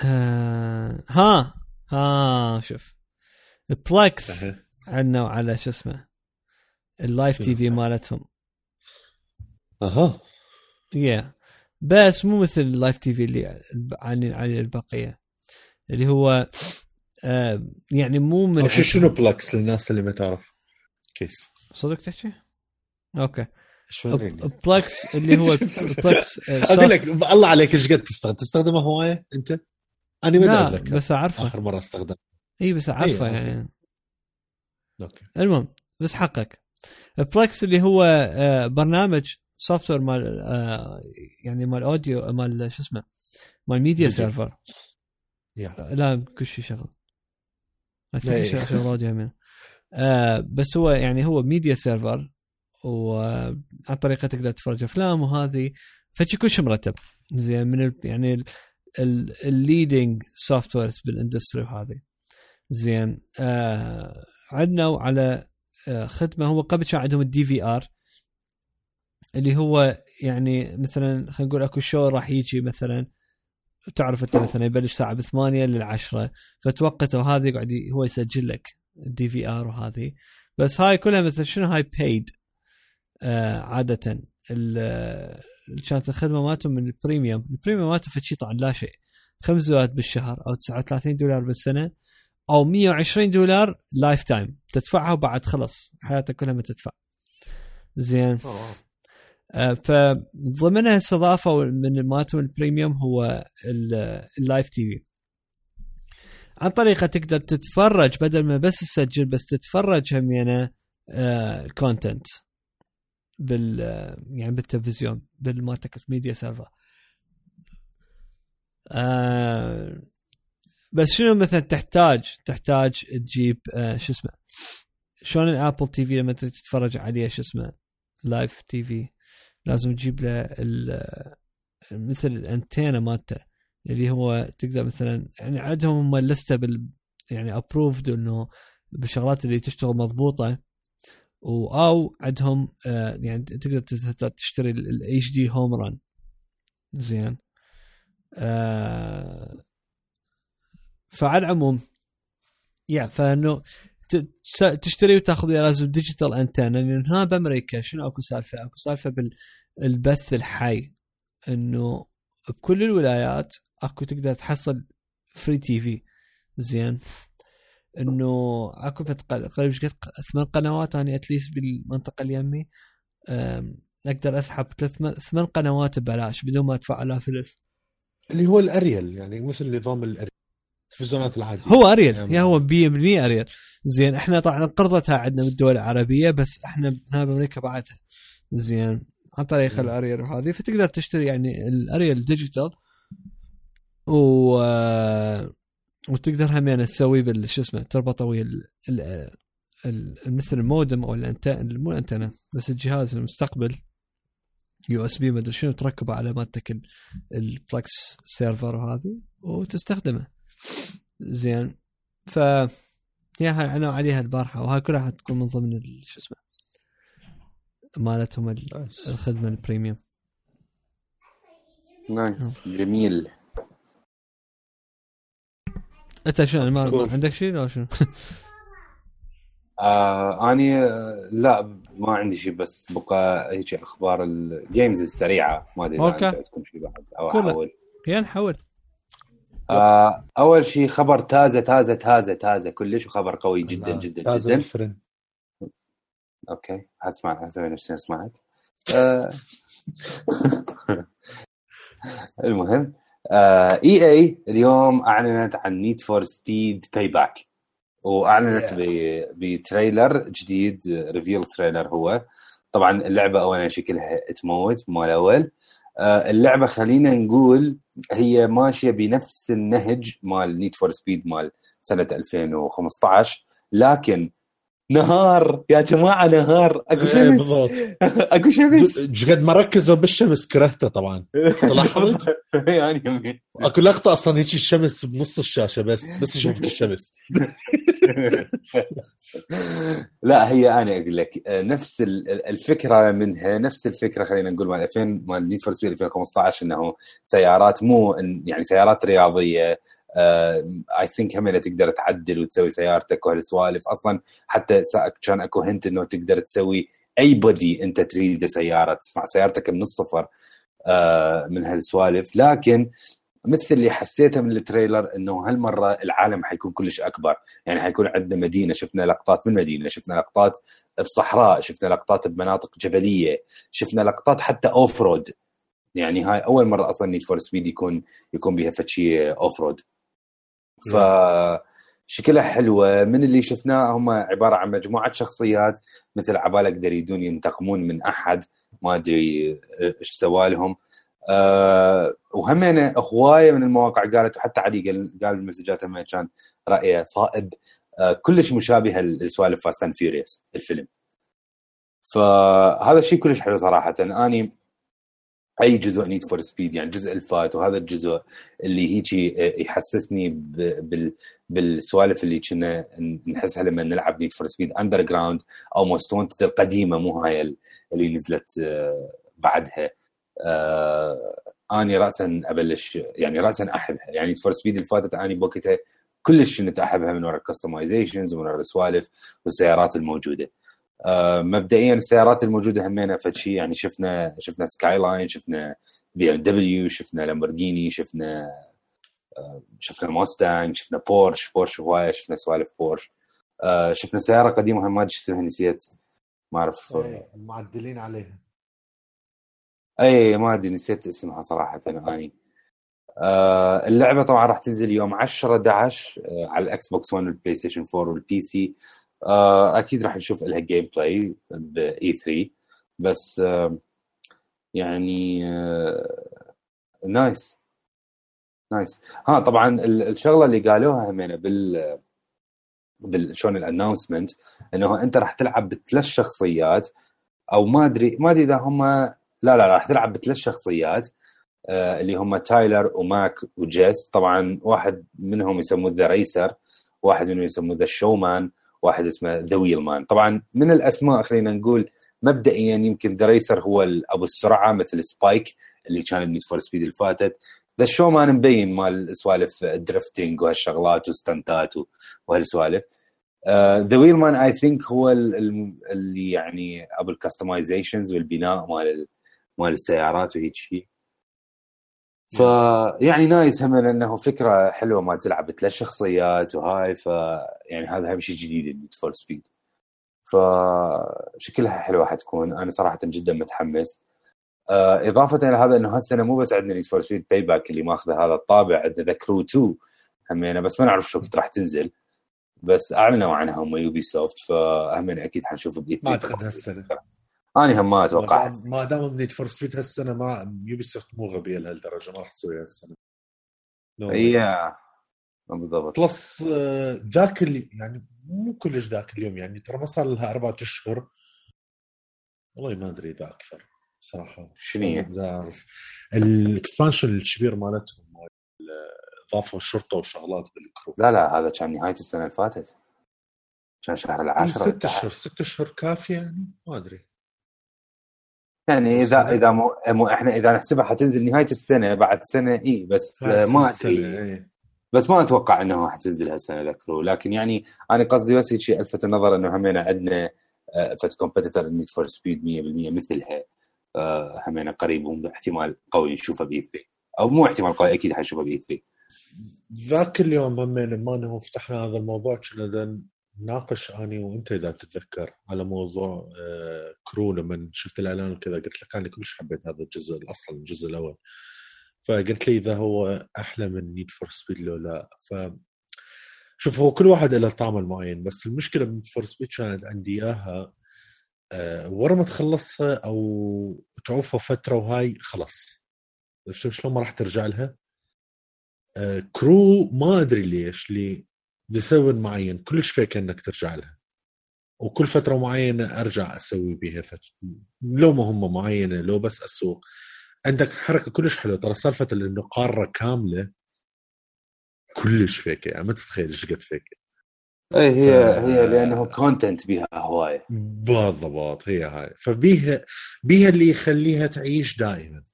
آه ها ها شوف. بلكس عنا وعلى شو اسمه اللايف تي في مالتهم. أها. يا بس مو مثل اللايف تي في اللي عن عن البقية. اللي هو آه يعني مو من شو شنو Plex للناس اللي ما تعرف؟ كيس. صدق تحكي؟ okay؟ Plex اللي هو Plex آه، أقول لك الله عليك إيش قد تستخدم؟ تستخدمه هواية أنت؟ أنا ما اتذكر بس اعرفه آخر مرة استخدم. إي بس اعرفه أيوة، يعني. okay. المهم بس حقك. Plex اللي هو آه، برنامج software مال آه، يعني مال audio مال شو اسمه مال media video. server لا كل شيء شغل إيه. شغل audio. آه بس هو يعني هو media server وعن طريقة تقدر تتفرج أفلام وهذه فشي كل شيء مرتب زين من ال يعني ال leading softwares بال industry وهذه زين آه عندنا على آه خدمة هو قبل كان عندهم ال DVR اللي هو يعني مثلا خلينا نقول أكو شو راح يجي مثلا تعرف أنت مثلا يبلش الساعة ب 8 للعشرة فتوقته وهذا يقعد هو يسجل لك ال DVR وهذه. بس هاي كلها مثل شنو هاي بيد آه عادة ال- كانت الخدمة مالتهم من ال premium. ال premium مالته فشي طبعا لا شيء. 5 دولار بالشهر أو 39 دولار بالسنة. أو 120 دولار lifetime تدفعها وبعد خلص حياتك كلها ما تدفع. زين. آه، فضمنها استضافة من مالتهم ال premium هو ال- ال live TV عن طريقة تقدر تتفرج بدل ما بس تسجل بس تتفرج همينة content بال آه، يعني بالتلفزيون بالمالتك media server آه، بس شنو مثلا تحتاج؟ تحتاج تجيب آه، شو اسمه؟ شلون ال Apple TV لما تتفرج عليه شو اسمه؟ live TV. لازم تجيب له ال- مثل الأنتينا مالته اللي هو تقدر مثلا يعني عندهم هم لستة بال يعني approved إنه بالشغلات اللي تشتغل مضبوطة. أو عندهم آه يعني تقدر تشتري ال HDHomeRun زين. آه فعلى العموم يا فإنه تشتري وتأخذ لازم digital antenna لأن هنا بأمريكا شنو أكو سالفة؟ أكو سالفة بالبث الحي إنه بكل الولايات أكو تقدر تحصل free TV زين؟ إنه أكو قريب ثمان قنوات أنا at least بالمنطقة اللي يمي أقدر أسحب ثلاث ثمان قنوات ببلاش بدون ما أدفع آلاف فلوس اللي هو الأريال يعني مثل نظام الأريال. التلفزيونات العادية. هو اريل يعني- يا هو 100% اريل زين إحنا طبعا انقرضت عندنا بالدول العربية بس إحنا هنا بامريكا بعدها. زين عن طريق. الاريل وهذه فتقدر تشتري يعني ال aerial digital و وتقدر هم يعني تسوي بال شو اسمه تربطه ويا. مثل المودم أو الانتنه مو الأنتنة بس الجهاز المستقبل USB مدري شنو تركبه على مالتك ال- ال Plex server وهذه وتستخدمه. زين. ف يا هاي أنا عليها البارحة وهاي كلها حتكون من ضمن شو اسمه مالتهم. الخدمة ال premium. nice جميل. أنت شنو ما. عندك شيء ولا شنو؟ آه أني آه، لا ما عندي شيء بس بقى هيك أخبار ال games السريعة. ما أدري إذا عندكم شيء بعد أو. احاول يا نحول آه أول شيء خبر تازة تازة تازة تازة. كلش وخبر قوي جدا جدا تازة جدا. ال friend okay أسمع أسوي نفسي سمعت آه. المهم آه إي إي اليوم أعلنت عن Need for Speed Payback وأعلنت Yeah. ب trailer جديد reveal trailer هو. طبعا اللعبة اولا شكلها تموت مال آه اللعبة خلينا نقول هي ماشية بنفس النهج مال Need for Speed مال سنة 2015 لكن نهار يا جماعة نهار أكو إيه، شمس بالضبط. أكو شمس قد ما ركزوا بالشمس كرهته طبعا. لاحظت؟ يعني. أكو لقطة أصلا هيك الشمس بنص الشاشة بس بس يشوفك الشمس. لا هي أنا أقول لك آه، نفس ال- ال- الفكرة منها نفس الفكرة خلينا نقول مال 2000 مال Need for Speed 2015 إنه سيارات مو يعني سيارات رياضية I think هم تقدر تعدل وتسوي سيارتك وهالسوالف أصلا حتى كان أكو hint إنه تقدر تسوي أي body أنت تريده سيارة تصنع سيارتك من الصفر آه، من هالسوالف. لكن مثل اللي حسيته من ال trailer إنه هالمرة العالم حيكون كلش أكبر. يعني حيكون عندنا مدينة شفنا لقطات من مدينة شفنا لقطات بصحراء شفنا لقطات بمناطق جبلية شفنا لقطات حتى off-road يعني هاي أول مرة أصلا Need for Speed يكون يكون بها فشي off-road ف شكلها حلوة. من اللي شفناه هم عبارة عن مجموعة شخصيات مثل عبالة يقدر يريدون ينتقمون من أحد ما أدري إيش سوى لهم أه وهم هوايه من المواقع قالت وحتى علي قال قال بالمسجات هم كان رأيه صائب. أه كلش مشابهه لسوالف Fast and Furious الفيلم. فهذا الشيء كلش حلو صراحة. أني أي جزء Need for Speed يعني الجزء الفات وهذا الجزء اللي هيك يحسسني ب- بال بالسوالف اللي كنا نحسها لما نلعب Need for Speed Underground أو Most Wanted القديمة مو هاي اللي نزلت آه، بعدها. آه، أني راسا أبلش يعني راسا أحبها. يعني Need for Speed اللي فاتت أني بوقتها كلش كنت أحبها من وراء ال customizations ومن وراء السوالف والسيارات الموجودة. آه، مبدئيا السيارات الموجودة همينة فشي يعني شفنا شفنا Skyline شفنا BMW شفنا لامبورجيني شفنا آه، شفنا Mustang شفنا بورش بورش هواية شفنا سوالف بورش آه، شفنا سيارة قديمة ما أدري اسمها نسيت. ما أعرف. إيه، معدلين عليها. أي ما أدري نسيت اسمها صراحة اني آه اللعبة طبعا راح تنزل يوم 10 11 آه على ال Xbox One وال PlayStation 4 وال PC. آه أكيد راح نشوف لها جيم بلاي بإي 3 بس آه يعني آه nice nice ها طبعا ال- الشغلة اللي قالوها همينة بال بال شلون ال announcement إنه أنت راح تلعب بثلاث شخصيات أو ما أدري ما أدري إذا هم لا لا راح تلعب بثلاث شخصيات آه، اللي هم تايلر وماك وجيس. طبعا واحد منهم يسموه the racer واحد منهم يسموه the showman واحد اسمه the wheelman. طبعا من الأسماء خلينا نقول مبدئيا يمكن the racer هو أبو السرعة مثل سبايك اللي كان ب Need for Speed اللي فاتت. The showman مبين مال سوالف drifting وهالشغلات و stunt ات وهالسوالف. The wheelman I think هو ال- ال- اللي يعني أبو ال customizations والبناء مال ال- مال السيارات وهيك شيء. فيعني nice هم انه فكرة حلوة ما تلعب ثلاث شخصيات وهاي ف يعني هذا هم شيء جديد Need for Speed فشكلها حلوة حتكون. أنا صراحة جدا متحمس. آه، إضافة إلى هذا إنه هالسنة مو بس عندنا Need for Speed Payback اللي ماخذه هذا الطابع عندنا The Crew 2 همينه بس ما نعرف شو وقت راح تنزل. بس أعلنوا عنها هم Ubisoft فهمين أكيد حنشوف by ما أعتقد هالسنة. أنا هم ما أتوقع. ما دام Need for Speed هالسنة ما Ubisoft مو غبية لهالدرجة ما راح تسويها هالسنة. اي بالضبط. Plus آه، ذاك اللي يعني مو كلش ذاك اليوم يعني ترى ما صار لها أربعة أشهر. والله ما أدري إذا أكثر صراحة. شنو أعرف. ال expansion الكبير مالتهم اضافوا الشرطه وشغلات بال Crew. لا لا هذا كان نهاية السنة اللي فاتت. كان شهر العاشر ست أشهر ست أشهر كافية يعني؟ ما أدري. يعني اذا إذا مو, مو إحنا إذا نحسبها حتنزل نهاية السنة بعد سنة إي بس ما أدري. إيه. بس ما أتوقع انه حتنزل هالسنة ذكروا. لكن يعني أنا قصدي بس شيء ألفت النظر إنه همينا عندنا فد competitor Need for Speed 100% مثلها. آه، همينا قريب احتمال قوي نشوفه ب E3 أو مو احتمال قوي أكيد حنشوفه ب E3 ذاك اليوم همين ما فتحنا هذا الموضوع كنا ناقش أني وأنت إذا تتذكر على موضوع آه، Crew لما شفت الإعلان وكذا قلت لك أنا كلش حبيت هذا الجزء الأصل الجزء الأول. فقلت لي إذا هو أحلى من Need for Speed لو لا. ف شوف هو كل واحد له طعم المعين بس المشكلة Need for Speed كانت عندي إياها أه ورا ما تخلصها أو تعوفها فترة وهاي خلاص. شلون ما راح ترجع لها. أه Crew ما أدري ليش لي لسبب معين كلش فيك إنك ترجع لها. وكل فترة معينة أرجع أسوي بها فترة. لو مهمه معينة لو بس أسوق. عندك حركة كلش حلوة. ترى سالفة إنه قارة كاملة كلش فيك يعني ما تتخيل إيش قد فيك اي هي ف... هي لأنه content بيها هواية. بالضبط هي هاي. فبيها بيها اللي يخليها تعيش دائما.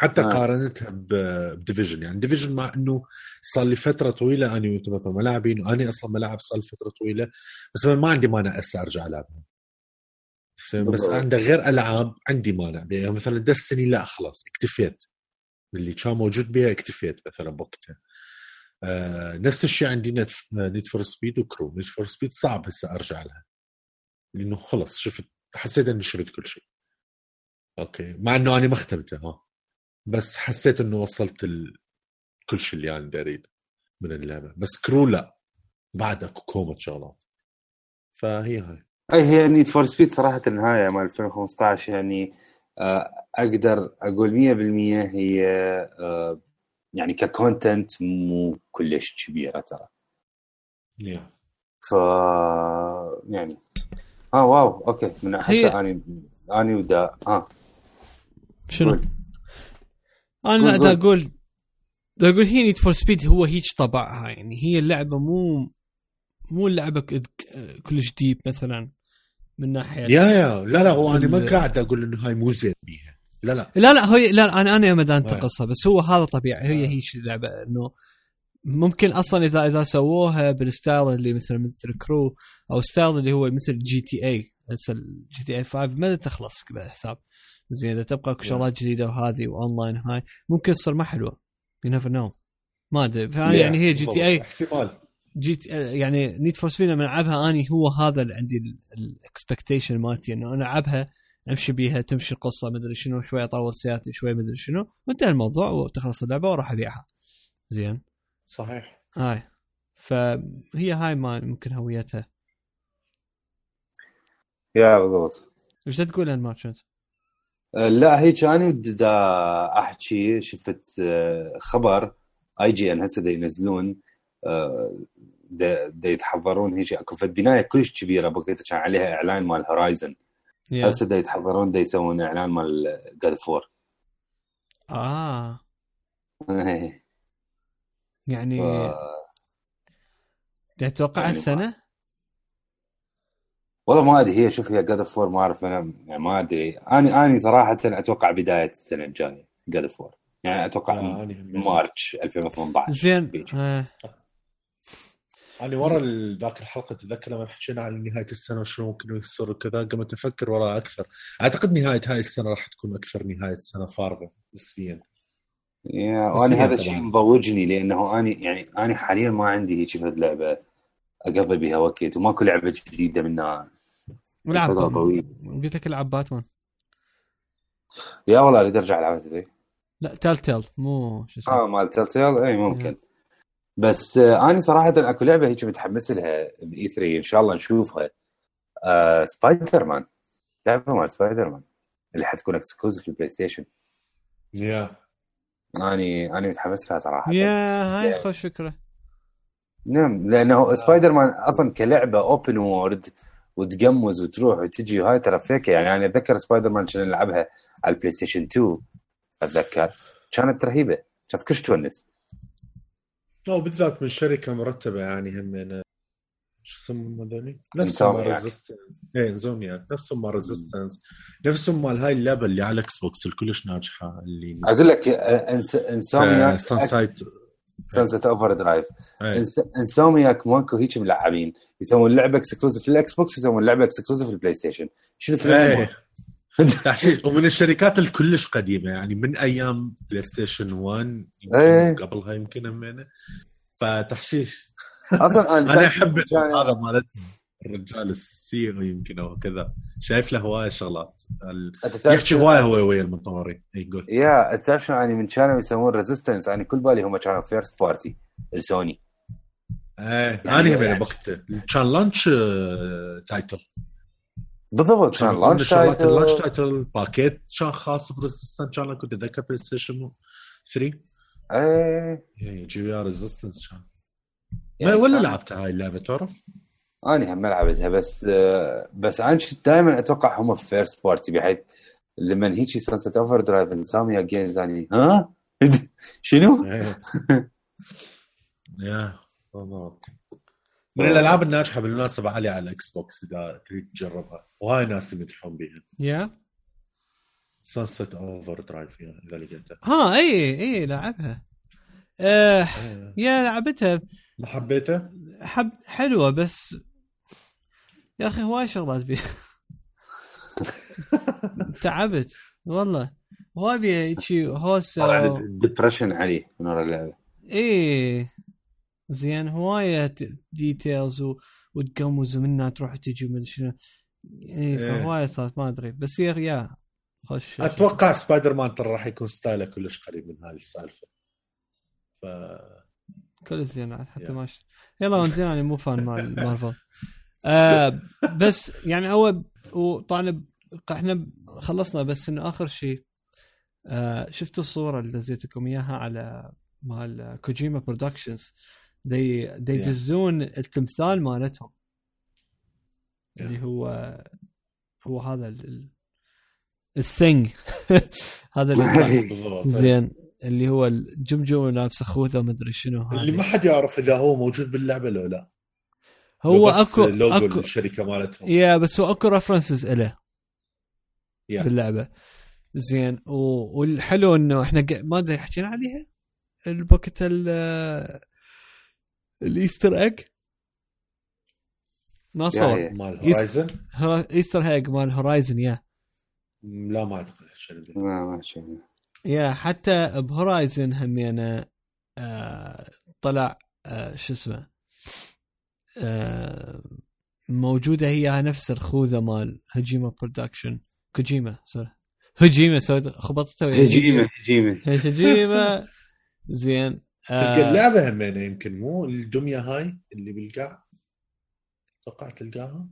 حتى آه. قارنتها ب Division. يعني Division مع إنه صار لي فترة طويلة اني مثلا ملاعبين وأنا أصلا ملاعب صار لي فترة طويلة بس ما عندي مانع هسه أرجع العبها بس عندك غير ألعاب عندي مانع. يعني مثلا Destiny لا خلاص اكتفيت. اللي كان موجود بها اكتفيت مثلا بوقتها. آه نفس الشيء عندي Need for Speed و Crew Need for Speed صعب هسه أرجع لها. لأنه خلص شفت حسيت إني شفت كل شيء. okay. مع إنه أنا ما ختمته ها. بس حسيت إنه وصلت ال... كل شيء اللي أنا اريد من اللعبة بس Crew لا بعد أكو كومة شغلات فهي هاي. أي هي Need for Speed صراحة النهاية مال 2015 يعني آه، أقدر أقول 100% هي آه، يعني ك content مو كلش كبيرة ترى. Yeah. ف يعني آه wow okay من احسها اني اني ودا آه. شنو؟ أنا دا أقول دا أقول هي Need for Speed هو هيك طبعها يعني هي اللعبة مو مو اللعبة كلش deep مثلا من ناحية yeah yeah. لا لا هو أنا ما قاعد أقول إنه هاي مو زين بيها. لا لا. لا لا هي لا أنا أنا ما أنتقصها بس هو هذا طبيعي هي هي اللعبة إنه ممكن أصلا إذا إذا سووها بال style اللي مثل مثل Crew أو style اللي هو مثل جي تي اي جي تي اي 5 ما تخلص بالحساب زين إذا تبقى شغلات جديدة وهذه واونلاين هاي ممكن تصير ما حلوة. you never know ما أدري. يعني هي GTA احتمال. جيت يعني Need for Speed لما ألعبها أني هو هذا اللي عندي ال expectation مالتي إنه أنا ألعبها أمشي بيها تمشي القصة مدري شنو شوي أطور سيارتي شوي مدري شنو وانتهى الموضوع وتخلص اللعبة وأروح أبيعها. زين. صحيح. هاي. فهي هاي ما ممكن هويتها. yeah بالضبط. إيش تقول ان مارشنت؟ أه، لا هيك أنا دا احكي شفت أه، خبر IGN هسه ينزلون دا يتحضرون هيك أكو فد بناية كلش كبيرة بقيت كان عليها إعلان مال Horizon هسه دا يتحضرون دا يسوون إعلان مال God of War آه. يعني ف... تتوقع يعني السنة؟ والله ما أدري هي شوف هي God of War ما أعرف أنا يعني ما أدري. أنا أنا صراحة أتوقع بداية السنة الجاية God of War يعني أتوقع آه March 2018 زين. آه. أنا ورا ذاك الحلقة تذكر لما حكينا عن نهاية السنة وشو ممكن يصير وكذا قمت أفكر وراء أكثر. أعتقد نهاية هاي السنة راح تكون أكثر نهاية سنة فارغة نسبيا. yeah فيها هذا. الشيء مضوجني لأنه أنا يعني أنا حاليا ما عندي هيك لعبة. أقضي بها وقت وماكو لعبة جديدة منها. العب فترة طويلة. قلت لك العب Batman. yeah والله اريد أرجع العبها تدري لا Telltale مو شو اسمه. آه مال Telltale اي ممكن. بس آه أنا صراحة أكو لعبة هيك متحمس لها ب E3 إن شاء الله نشوفها. آه سبايدر مان لعبة مال سبايدر مان اللي حتكون exclusive في ال PlayStation yeah. أني أنا متحمس لها صراحة. yeah هاي Yeah. خوش فكرة. نعم لأنه سبايدر مان أصلا كلعبة open world وتقمز وتروح وتجي وهاي ترى فيكه يعني. أنا أتذكر سبايدر مان كنا نلعبها على ال PlayStation 2 أتذكر. كانت رهيبة. كانت كلش تونس. أو بالذات من شركة مرتبة يعني هم من شو اسمهم هذولي؟ نفسهم. مال Resistance إيه Insomniac نفسهم مال Resistance نفسهم مال هاي اللعبة اللي على ال Xbox الكلش ناجحة اللي أقول لك آه، Ins- Insomniac Sunset Sunset Overdrive Insomniac ماكو هيك ملعبين يسوون لعبه exclusive في ال Xbox يسوون لعبه exclusive في ال PlayStation شنو في تحشيش ومن الشركات الكلش قديمة يعني من أيام PlayStation 1 إيه. يمكن قبلها يمكن همينه فتحشيش. أصلا أنا أحب هذا مالت الرجال السير يمكن أو كذا. شايف له هواي شغلات. ال- يحكي هواي هو ويا المطورين يقول يا تعرف شنو يعني من كانوا يسوون ريزيستنس يعني كل بالي هم كانوا فيرست بارتي السوني إيه أنا هم وقته كان لانش تايتل بالضبط كان لانش الشغلات اللانش تايتل تايتل باكيت كان خاص بريزستنس كان كنت أتذكر بلاي ستيشن 3 إيه. يعني يجي ويا Resistance كان يعني ولا لعبتها هاي اللعبة تعرف؟ أنا هم لعبتها بس آه، بس أنا دائما أتوقع هم first party بحيث لما هيك Sunset Overdrive Insomniac Games يعني ها؟ شنو؟ إيه. yeah بالضبط من الألعاب الناجحة بالمناسبة علي على ال Xbox إذا تريد تجربها. وهاي ناس يمدحون بيها. yeah. Sunset Overdrive yeah إذا لقيتها. ها إي إي لعبها. آه إيه. yeah لعبتها. ما حبيته؟ حب حلوة بس يا أخي هواي شغلات بيها تعبت والله. هواي بيها هيجي هوس صار عندي depression علي من ورا اللعبة. إيه. زين هوايه details و... وتگمز ومنها تروح وتجي ومدري شنو. إيه إيه. فهوايه صارت ما أدري. بس هي yeah خوش أتوقع سبايدر مان ترى راح يكون style ه كلش قريب من هاي السالفة. ف كل زين حتى yeah. ما. يلا وانزين أنا مو fan مال مارفل. آه بس يعني هو وطبعا إحنا خلصنا بس إنه آخر شيء آه شفتوا الصورة اللي دزيتكم إياها على مال Kojima Productions دي دي Yeah. يدزون التمثال مالتهم Yeah. اللي هو هو هذا ال ال thing هذا اللي زين اللي هو الجمجمة لابسه خوذة مدري شنو هذا. اللي ما حد يعرف إذا هو موجود باللعبة لو لا هو بس اكو لوجو اكو الشركة مالتهم yeah بس هو أكو references له yeah. باللعبة زين و... والحلو إنه إحنا ق... ما أدري حكينا عليها البوكت ال ال Easter egg ما هي. مال Horizon Easter egg مال Horizon yeah لا ما اعتقد بيه. ما. yeah حتى ب Horizon همينه آه طلع آه شو اسمه موجودة هي نفس الخوذة مال هجيما Production Kojima sorry هجيما سويت خبطته ويا هجيمة. هجيمة هجيما زين. تلقى آه اللعبه همينه يمكن مو الدمية هاي اللي بالقاع. توقع تلقاها.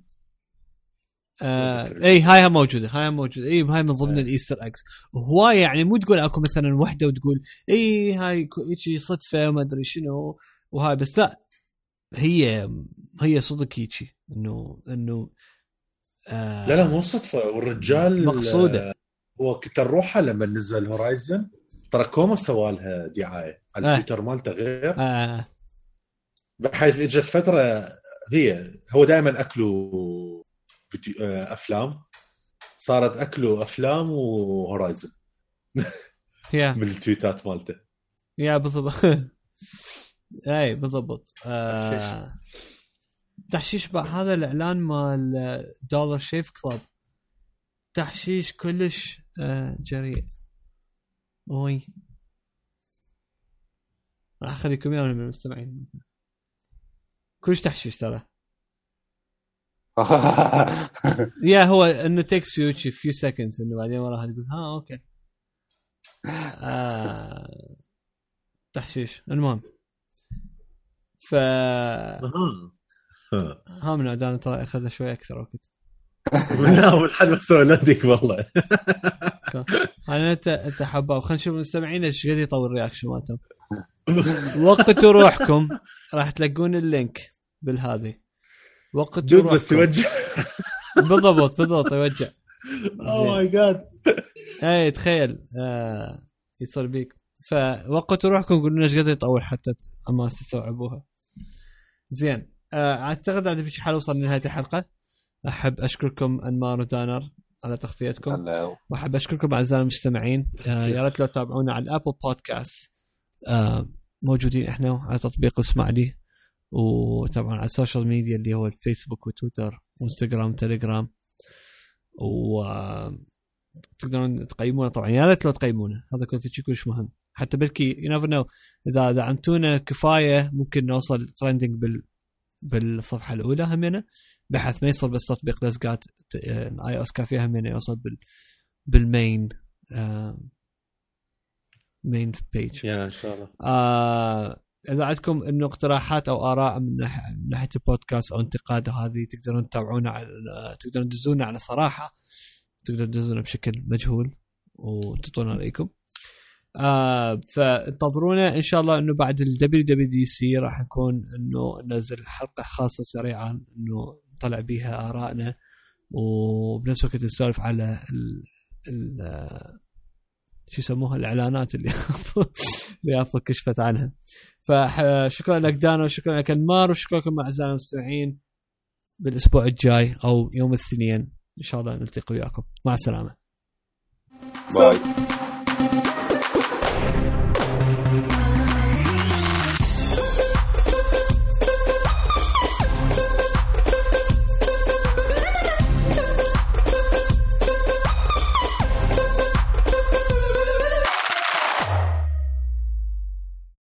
آه إي هاي موجودة هاي موجودة. إي هاي من ضمن آه. ال Easter eggs هواي يعني مو تقول أكو مثلا وحدة وتقول إي هاي هيجي صدفة ما أدري شنو وهاي بس لا. هي هي صدق هيجي إنه إنه آه لا لا مو صدفة. والرجال مقصودة. آه، هو كنت نروحها لما نزل هورايزن ترى كوما سوى لها دعاية على آه. التويتر مالته غير. آه. بحيث إجت فترة هي هو دائما اكلوا فيديو آه، أفلام. صارت اكلوا أفلام وهورايزن من التويتات مالته. يا بالضبط. اي بالضبط. آه تحشيش هذا الإعلان مال Dollar Shave Club تحشيش كلش آه جريء. أوي. راح اخليكم اياهم من المستمعين. كلش تحشيش ترى. yeah هو إنه takes you few seconds إنه بعدين وراها تقول ها okay. آه تحشيش. المهم. ف أها. ها. ها من عدان ترى اخذ شوي أكثر وقت. لا اول حد بس والله. أنا انت انت حباب خلينا نشوف المستمعين إيش قد يطول ال reaction مالتهم. وقتوا روحكم. راح تلقون ال link بالهذه. وقتوا dude روحكم. بس يوجه. بالضبط بالضبط يوجع oh my God اي تخيل. آه يصير بيك. فوقتوا روحكم قولوا لنا إيش قد يطول حتى أما تستوعبوها. زين. آه أعتقد عاد في حال وصل لنهاية الحلقة. أحب أشكركم أنمار ودانر على تغطيتكم. وأحب أشكركم أعزائي المستمعين. آه يا ريت لو تتابعونا على ال Apple Podcasts آه موجودين إحنا على تطبيق اسمع لي وطبعا على ال social media اللي هو الفيسبوك وتويتر وانستغرام وتليجرام و تقدرون تقيمونا طبعا. يا ريت لو تقيمونا. هذا كل شيء كلش مهم. حتى بلكي you never know إذا دعمتونا كفاية ممكن نوصل trending بال بالصفحة الأولى همينة. بحيث ما يصير بس تطبيق لزگات iOS كافية همينة يوصل بال بال main آه main page yeah إن شاء الله. آه إذا عندكم إنه اقتراحات أو آراء من من ناحية البودكاست أو انتقاد هذه تقدرون تتابعونا على تقدرون تدزونا على صراحة. تقدرون تدزونا بشكل مجهول وتعطونا رأيكم. آه فانتظرونا إن شاء الله إنه بعد ال WWDC راح نكون إنه ننزل حلقة خاصة سريعا إنه نطلع بيها آرائنا. وبنفس الوقت نسولف على ال ال شو يسموها؟ الإعلانات اللي اللي ابل كشفت عنها. فشكرا لك دانا وشكرا لك أنمار وشكرا لكم اعزائنا المستمعين بالأسبوع الجاي أو يوم الاثنين. إن شاء الله نلتقي وياكم. مع السلامة. باي.